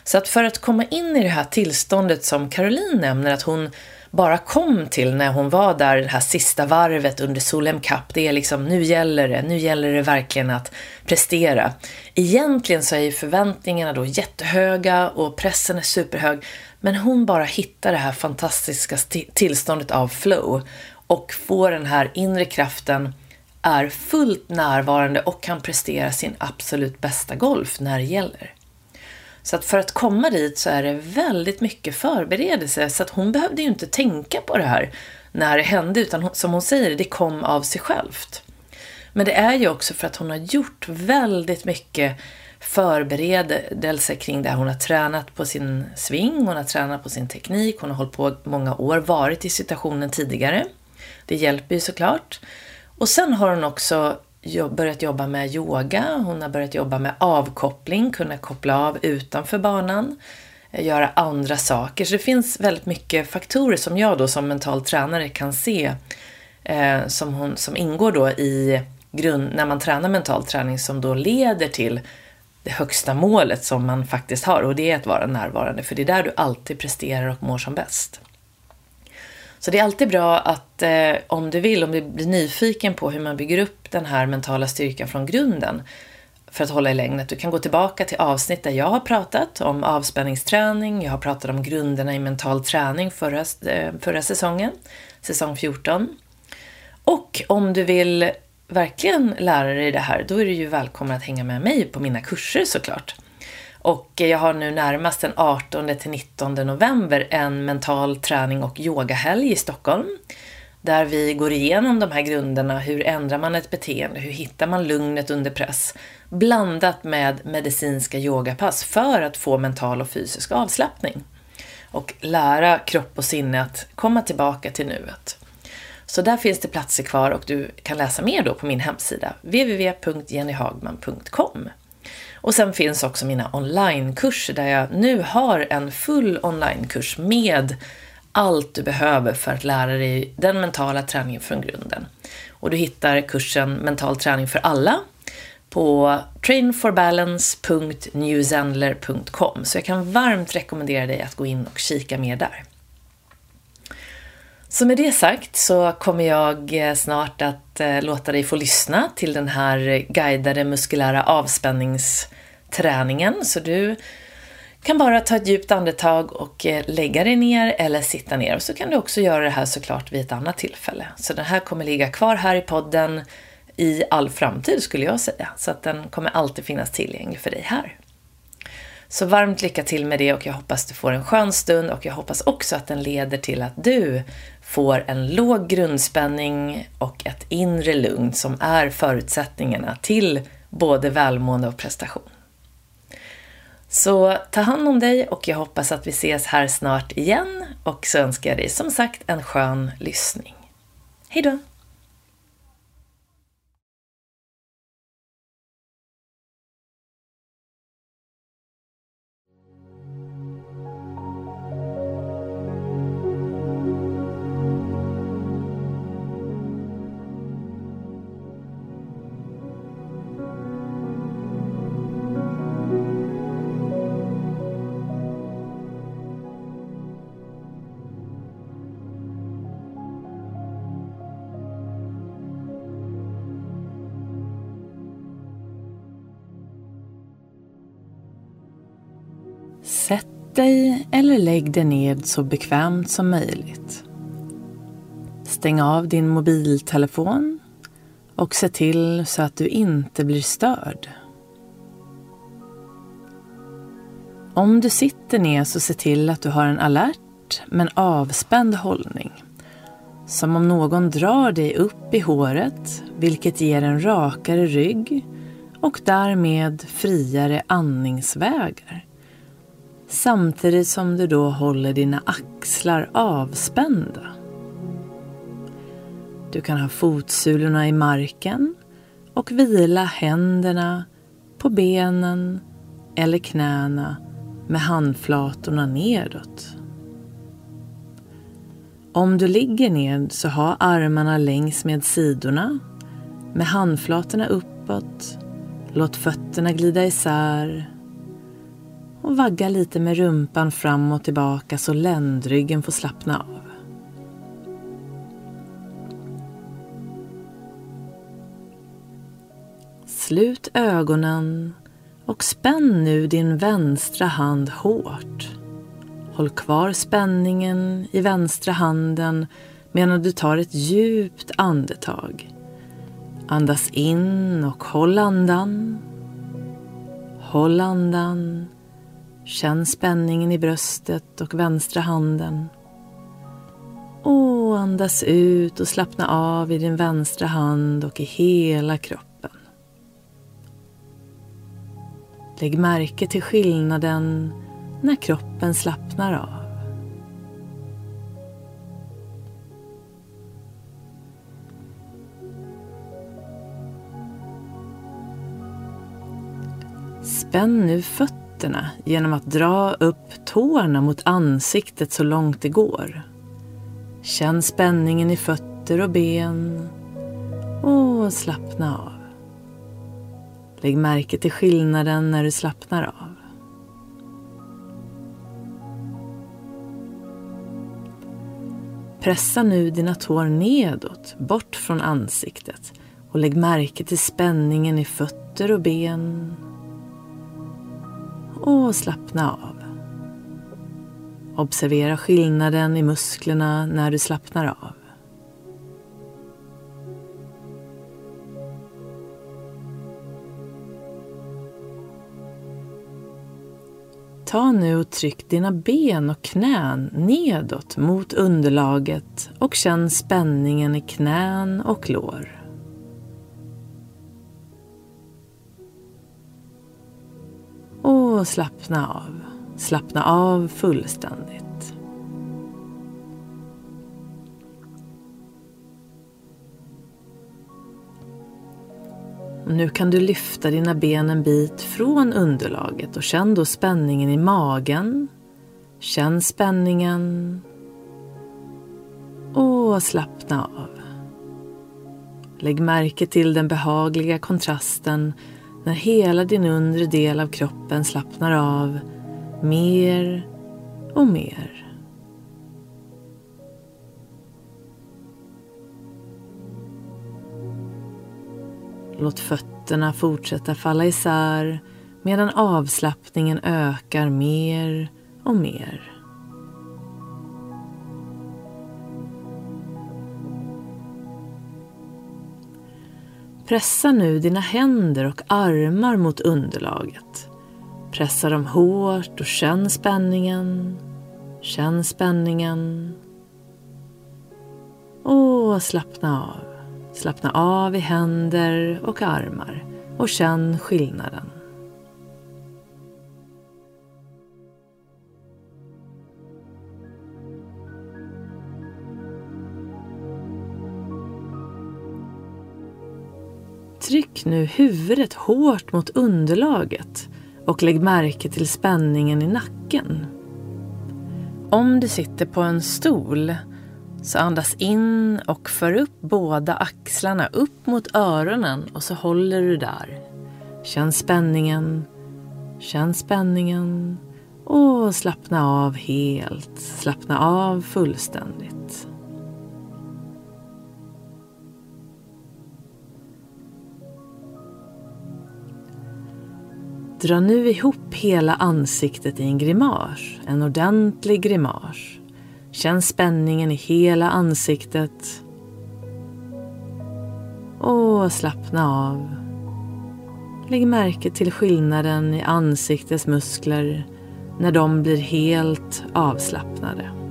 Så att för att komma in i det här tillståndet som Caroline nämner att hon bara kom till när hon var där det här sista varvet under Solheim Cup. Det är liksom, nu gäller det, nu gäller det verkligen att prestera. Egentligen så är ju förväntningarna då jättehöga och pressen är superhög. Men hon bara hittar det här fantastiska tillståndet av flow och får den här inre kraften, är fullt närvarande och kan prestera sin absolut bästa golf när det gäller. Så att för att komma dit så är det väldigt mycket förberedelse. Så att hon behövde ju inte tänka på det här när det hände, utan som hon säger, det kom av sig självt. Men det är ju också för att hon har gjort väldigt mycket förberedelse kring det. här. Hon har tränat på sin sving, hon har tränat på sin teknik, hon har hållit på många år, varit i situationen tidigare. Det hjälper ju såklart. Och sen har hon också börjat jobba med yoga, hon har börjat jobba med avkoppling, kunna koppla av utanför banan, eh, göra andra saker. Så det finns väldigt mycket faktorer som jag då som mental tränare kan se eh, som, hon, som ingår då i grund, när man tränar mental träning som då leder till det högsta målet som man faktiskt har och det är att vara närvarande för det är där du alltid presterar och mår som bäst. Så det är alltid bra att eh, om du vill, om du blir nyfiken på hur man bygger upp den här mentala styrkan från grunden för att hålla i längden, att du kan gå tillbaka till avsnitt där jag har pratat om avspänningsträning, jag har pratat om grunderna i mental träning förra, eh, förra säsongen, säsong 14. Och om du vill verkligen lära dig det här, då är du ju välkommen att hänga med mig på mina kurser såklart. Och jag har nu närmast den 18 till 19 november en mental träning och yogahelg i Stockholm. Där vi går igenom de här grunderna. Hur ändrar man ett beteende? Hur hittar man lugnet under press? Blandat med medicinska yogapass för att få mental och fysisk avslappning. Och lära kropp och sinne att komma tillbaka till nuet. Så där finns det platser kvar och du kan läsa mer då på min hemsida www.jennyhagman.com. Och sen finns också mina onlinekurser där jag nu har en full onlinekurs med allt du behöver för att lära dig den mentala träningen från grunden. Och du hittar kursen Mental träning för alla på trainforbalance.newzendler.com så jag kan varmt rekommendera dig att gå in och kika mer där. Så med det sagt så kommer jag eh, snart att eh, låta dig få lyssna till den här guidade muskulära avspänningsträningen. Så du kan bara ta ett djupt andetag och eh, lägga dig ner eller sitta ner. Och så kan du också göra det här såklart vid ett annat tillfälle. Så den här kommer ligga kvar här i podden i all framtid skulle jag säga. Så att den kommer alltid finnas tillgänglig för dig här. Så varmt lycka till med det och jag hoppas du får en skön stund och jag hoppas också att den leder till att du får en låg grundspänning och ett inre lugn som är förutsättningarna till både välmående och prestation. Så ta hand om dig och jag hoppas att vi ses här snart igen och så önskar jag dig som sagt en skön lyssning. Hejdå! Sätt dig eller lägg dig ned så bekvämt som möjligt. Stäng av din mobiltelefon och se till så att du inte blir störd. Om du sitter ner så se till att du har en alert men avspänd hållning. Som om någon drar dig upp i håret vilket ger en rakare rygg och därmed friare andningsvägar samtidigt som du då håller dina axlar avspända. Du kan ha fotsulorna i marken och vila händerna på benen eller knäna med handflatorna nedåt. Om du ligger ned så ha armarna längs med sidorna med handflatorna uppåt. Låt fötterna glida isär och vagga lite med rumpan fram och tillbaka så ländryggen får slappna av. Slut ögonen och spänn nu din vänstra hand hårt. Håll kvar spänningen i vänstra handen medan du tar ett djupt andetag. Andas in och håll andan. Håll andan Känn spänningen i bröstet och vänstra handen. Och andas ut och slappna av i din vänstra hand och i hela kroppen. Lägg märke till skillnaden när kroppen slappnar av. Spänn nu fötterna fötterna genom att dra upp tårna mot ansiktet så långt det går. Känn spänningen i fötter och ben och slappna av. Lägg märke till skillnaden när du slappnar av. Pressa nu dina tår nedåt, bort från ansiktet och lägg märke till spänningen i fötter och ben och slappna av. Observera skillnaden i musklerna när du slappnar av. Ta nu och tryck dina ben och knän nedåt mot underlaget och känn spänningen i knän och lår. Och slappna av. Slappna av fullständigt. nu kan du lyfta dina ben en bit från underlaget och känn då spänningen i magen. Känn spänningen. Och slappna av. Lägg märke till den behagliga kontrasten när hela din undre del av kroppen slappnar av mer och mer. Låt fötterna fortsätta falla isär medan avslappningen ökar mer och mer. Pressa nu dina händer och armar mot underlaget. Pressa dem hårt och känn spänningen. Känn spänningen. Och slappna av. Slappna av i händer och armar. och känn skillnaden. Tryck nu huvudet hårt mot underlaget och lägg märke till spänningen i nacken. Om du sitter på en stol så andas in och för upp båda axlarna upp mot öronen och så håller du där. Känn spänningen, känn spänningen och slappna av helt. Slappna av fullständigt. Dra nu ihop hela ansiktet i en grimas, en ordentlig grimas. Känn spänningen i hela ansiktet. Och slappna av. Lägg märke till skillnaden i ansiktets muskler när de blir helt avslappnade.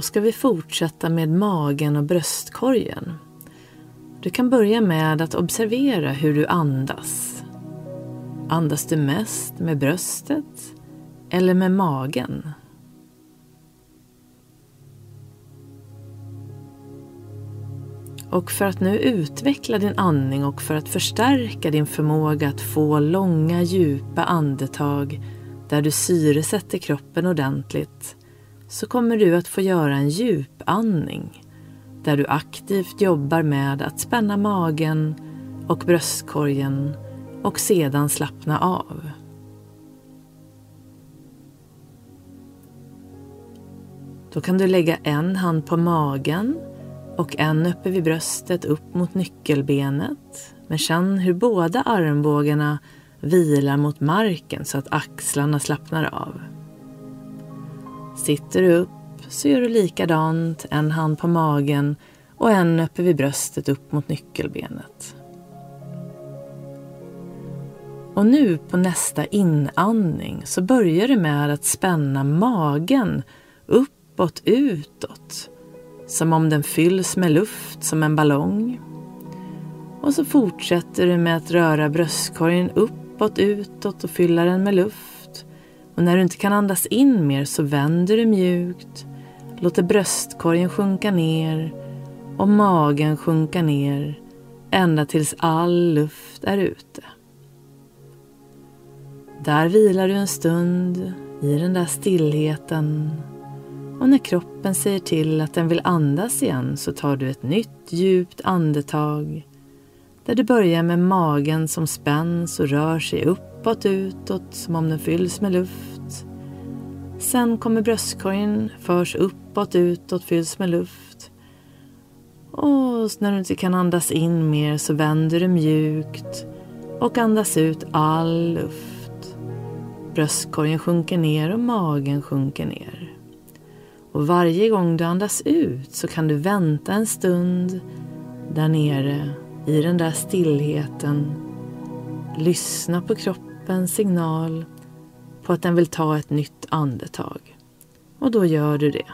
Då ska vi fortsätta med magen och bröstkorgen. Du kan börja med att observera hur du andas. Andas du mest med bröstet eller med magen? Och för att nu utveckla din andning och för att förstärka din förmåga att få långa djupa andetag där du syresätter kroppen ordentligt så kommer du att få göra en djupandning där du aktivt jobbar med att spänna magen och bröstkorgen och sedan slappna av. Då kan du lägga en hand på magen och en uppe vid bröstet upp mot nyckelbenet. Men känn hur båda armbågarna vilar mot marken så att axlarna slappnar av. Sitter du upp så gör du likadant, en hand på magen och en uppe vid bröstet upp mot nyckelbenet. Och nu på nästa inandning så börjar du med att spänna magen uppåt, utåt. Som om den fylls med luft som en ballong. Och så fortsätter du med att röra bröstkorgen uppåt, utåt och fylla den med luft. Och när du inte kan andas in mer så vänder du mjukt, låter bröstkorgen sjunka ner och magen sjunka ner ända tills all luft är ute. Där vilar du en stund i den där stillheten och när kroppen säger till att den vill andas igen så tar du ett nytt djupt andetag där du börjar med magen som spänns och rör sig upp uppåt utåt som om den fylls med luft Sen kommer bröstkorgen, förs uppåt, utåt, fylls med luft. Och när du inte kan andas in mer så vänder du mjukt och andas ut all luft. Bröstkorgen sjunker ner och magen sjunker ner. Och varje gång du andas ut så kan du vänta en stund där nere i den där stillheten. Lyssna på kroppen kroppen signal på att den vill ta ett nytt andetag. Och då gör du det.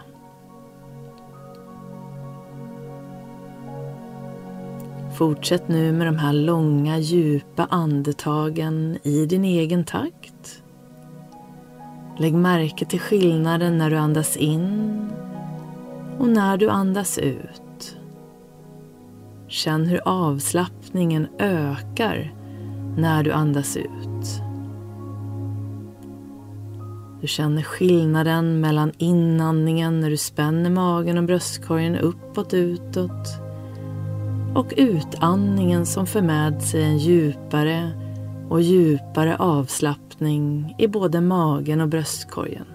Fortsätt nu med de här långa djupa andetagen i din egen takt. Lägg märke till skillnaden när du andas in och när du andas ut. Känn hur avslappningen ökar när du andas ut. Du känner skillnaden mellan inandningen när du spänner magen och bröstkorgen uppåt utåt och utandningen som för med sig en djupare och djupare avslappning i både magen och bröstkorgen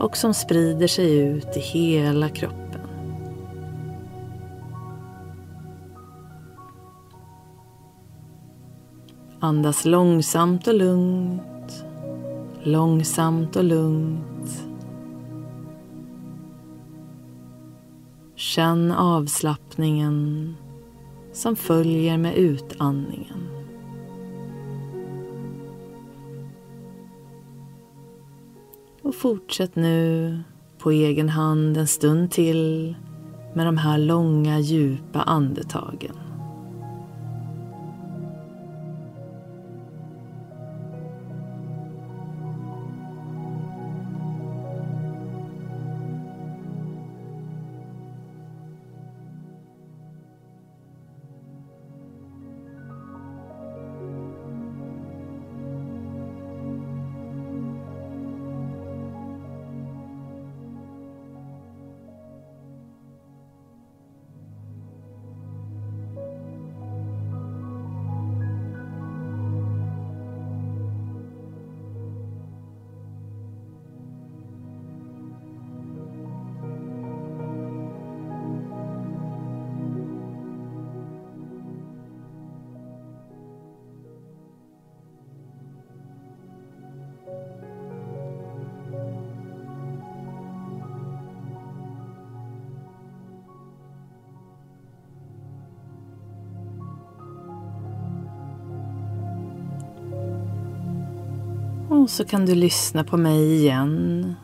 och som sprider sig ut i hela kroppen. Andas långsamt och lugnt långsamt och lugnt. Känn avslappningen som följer med utandningen. Och fortsätt nu på egen hand en stund till med de här långa djupa andetagen. Så kan du lyssna på mig igen.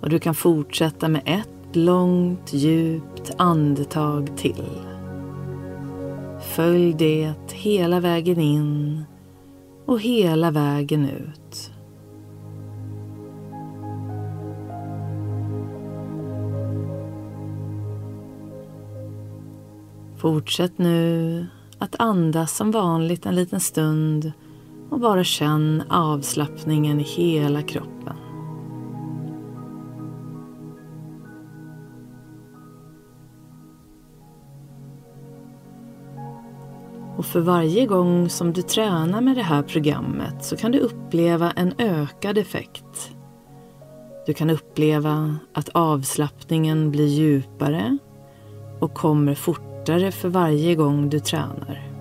Och du kan fortsätta med ett långt djupt andetag till. Följ det hela vägen in och hela vägen ut. Fortsätt nu att andas som vanligt en liten stund och bara känn avslappningen i hela kroppen. Och för varje gång som du tränar med det här programmet så kan du uppleva en ökad effekt. Du kan uppleva att avslappningen blir djupare och kommer fortare för varje gång du tränar.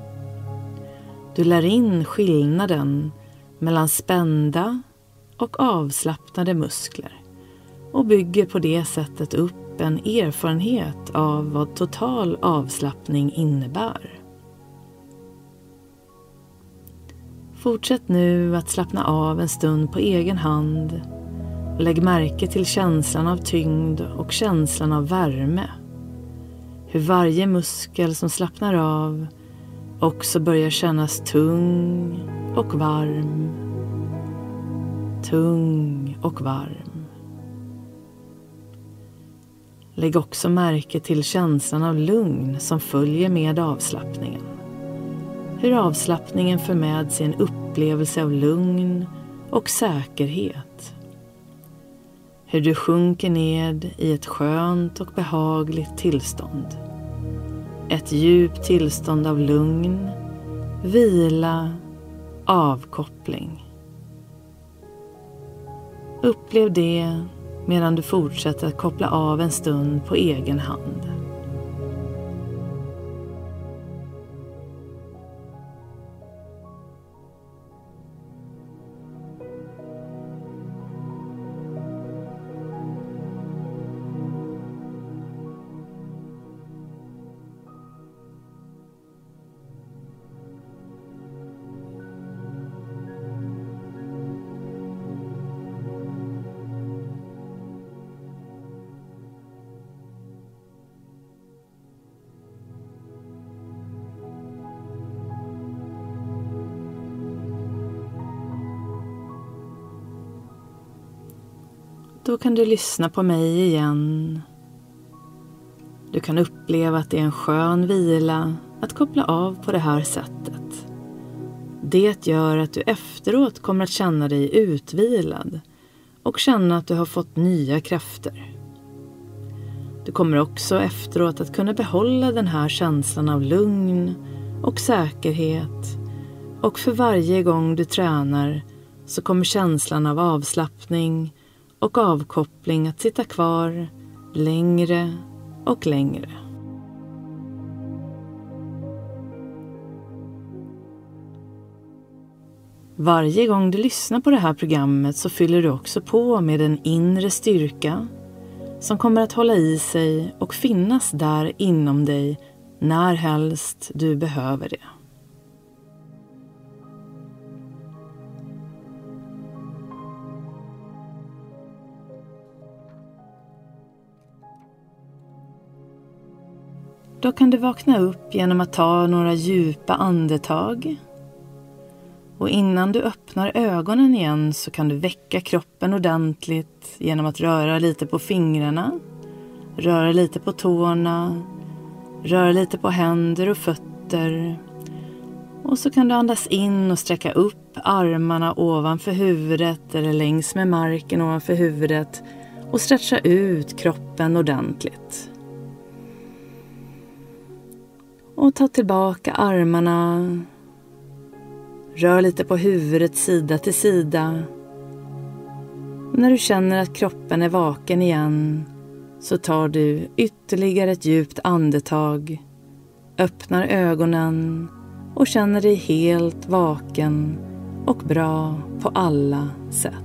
Du lär in skillnaden mellan spända och avslappnade muskler och bygger på det sättet upp en erfarenhet av vad total avslappning innebär. Fortsätt nu att slappna av en stund på egen hand och lägg märke till känslan av tyngd och känslan av värme. Hur varje muskel som slappnar av också börjar kännas tung och varm. Tung och varm. Lägg också märke till känslan av lugn som följer med avslappningen. Hur avslappningen för med sig en upplevelse av lugn och säkerhet. Hur du sjunker ned i ett skönt och behagligt tillstånd. Ett djupt tillstånd av lugn, vila, avkoppling. Upplev det medan du fortsätter att koppla av en stund på egen hand. Kan du lyssna på mig igen. Du kan uppleva att det är en skön vila att koppla av på det här sättet. Det gör att du efteråt kommer att känna dig utvilad och känna att du har fått nya krafter. Du kommer också efteråt att kunna behålla den här känslan av lugn och säkerhet och för varje gång du tränar så kommer känslan av avslappning och avkoppling att sitta kvar längre och längre. Varje gång du lyssnar på det här programmet så fyller du också på med en inre styrka som kommer att hålla i sig och finnas där inom dig när helst du behöver det. Då kan du vakna upp genom att ta några djupa andetag. Och innan du öppnar ögonen igen så kan du väcka kroppen ordentligt genom att röra lite på fingrarna, röra lite på tårna, röra lite på händer och fötter. Och så kan du andas in och sträcka upp armarna ovanför huvudet eller längs med marken ovanför huvudet och stretcha ut kroppen ordentligt. Och ta tillbaka armarna. Rör lite på huvudet sida till sida. Och när du känner att kroppen är vaken igen så tar du ytterligare ett djupt andetag, öppnar ögonen och känner dig helt vaken och bra på alla sätt.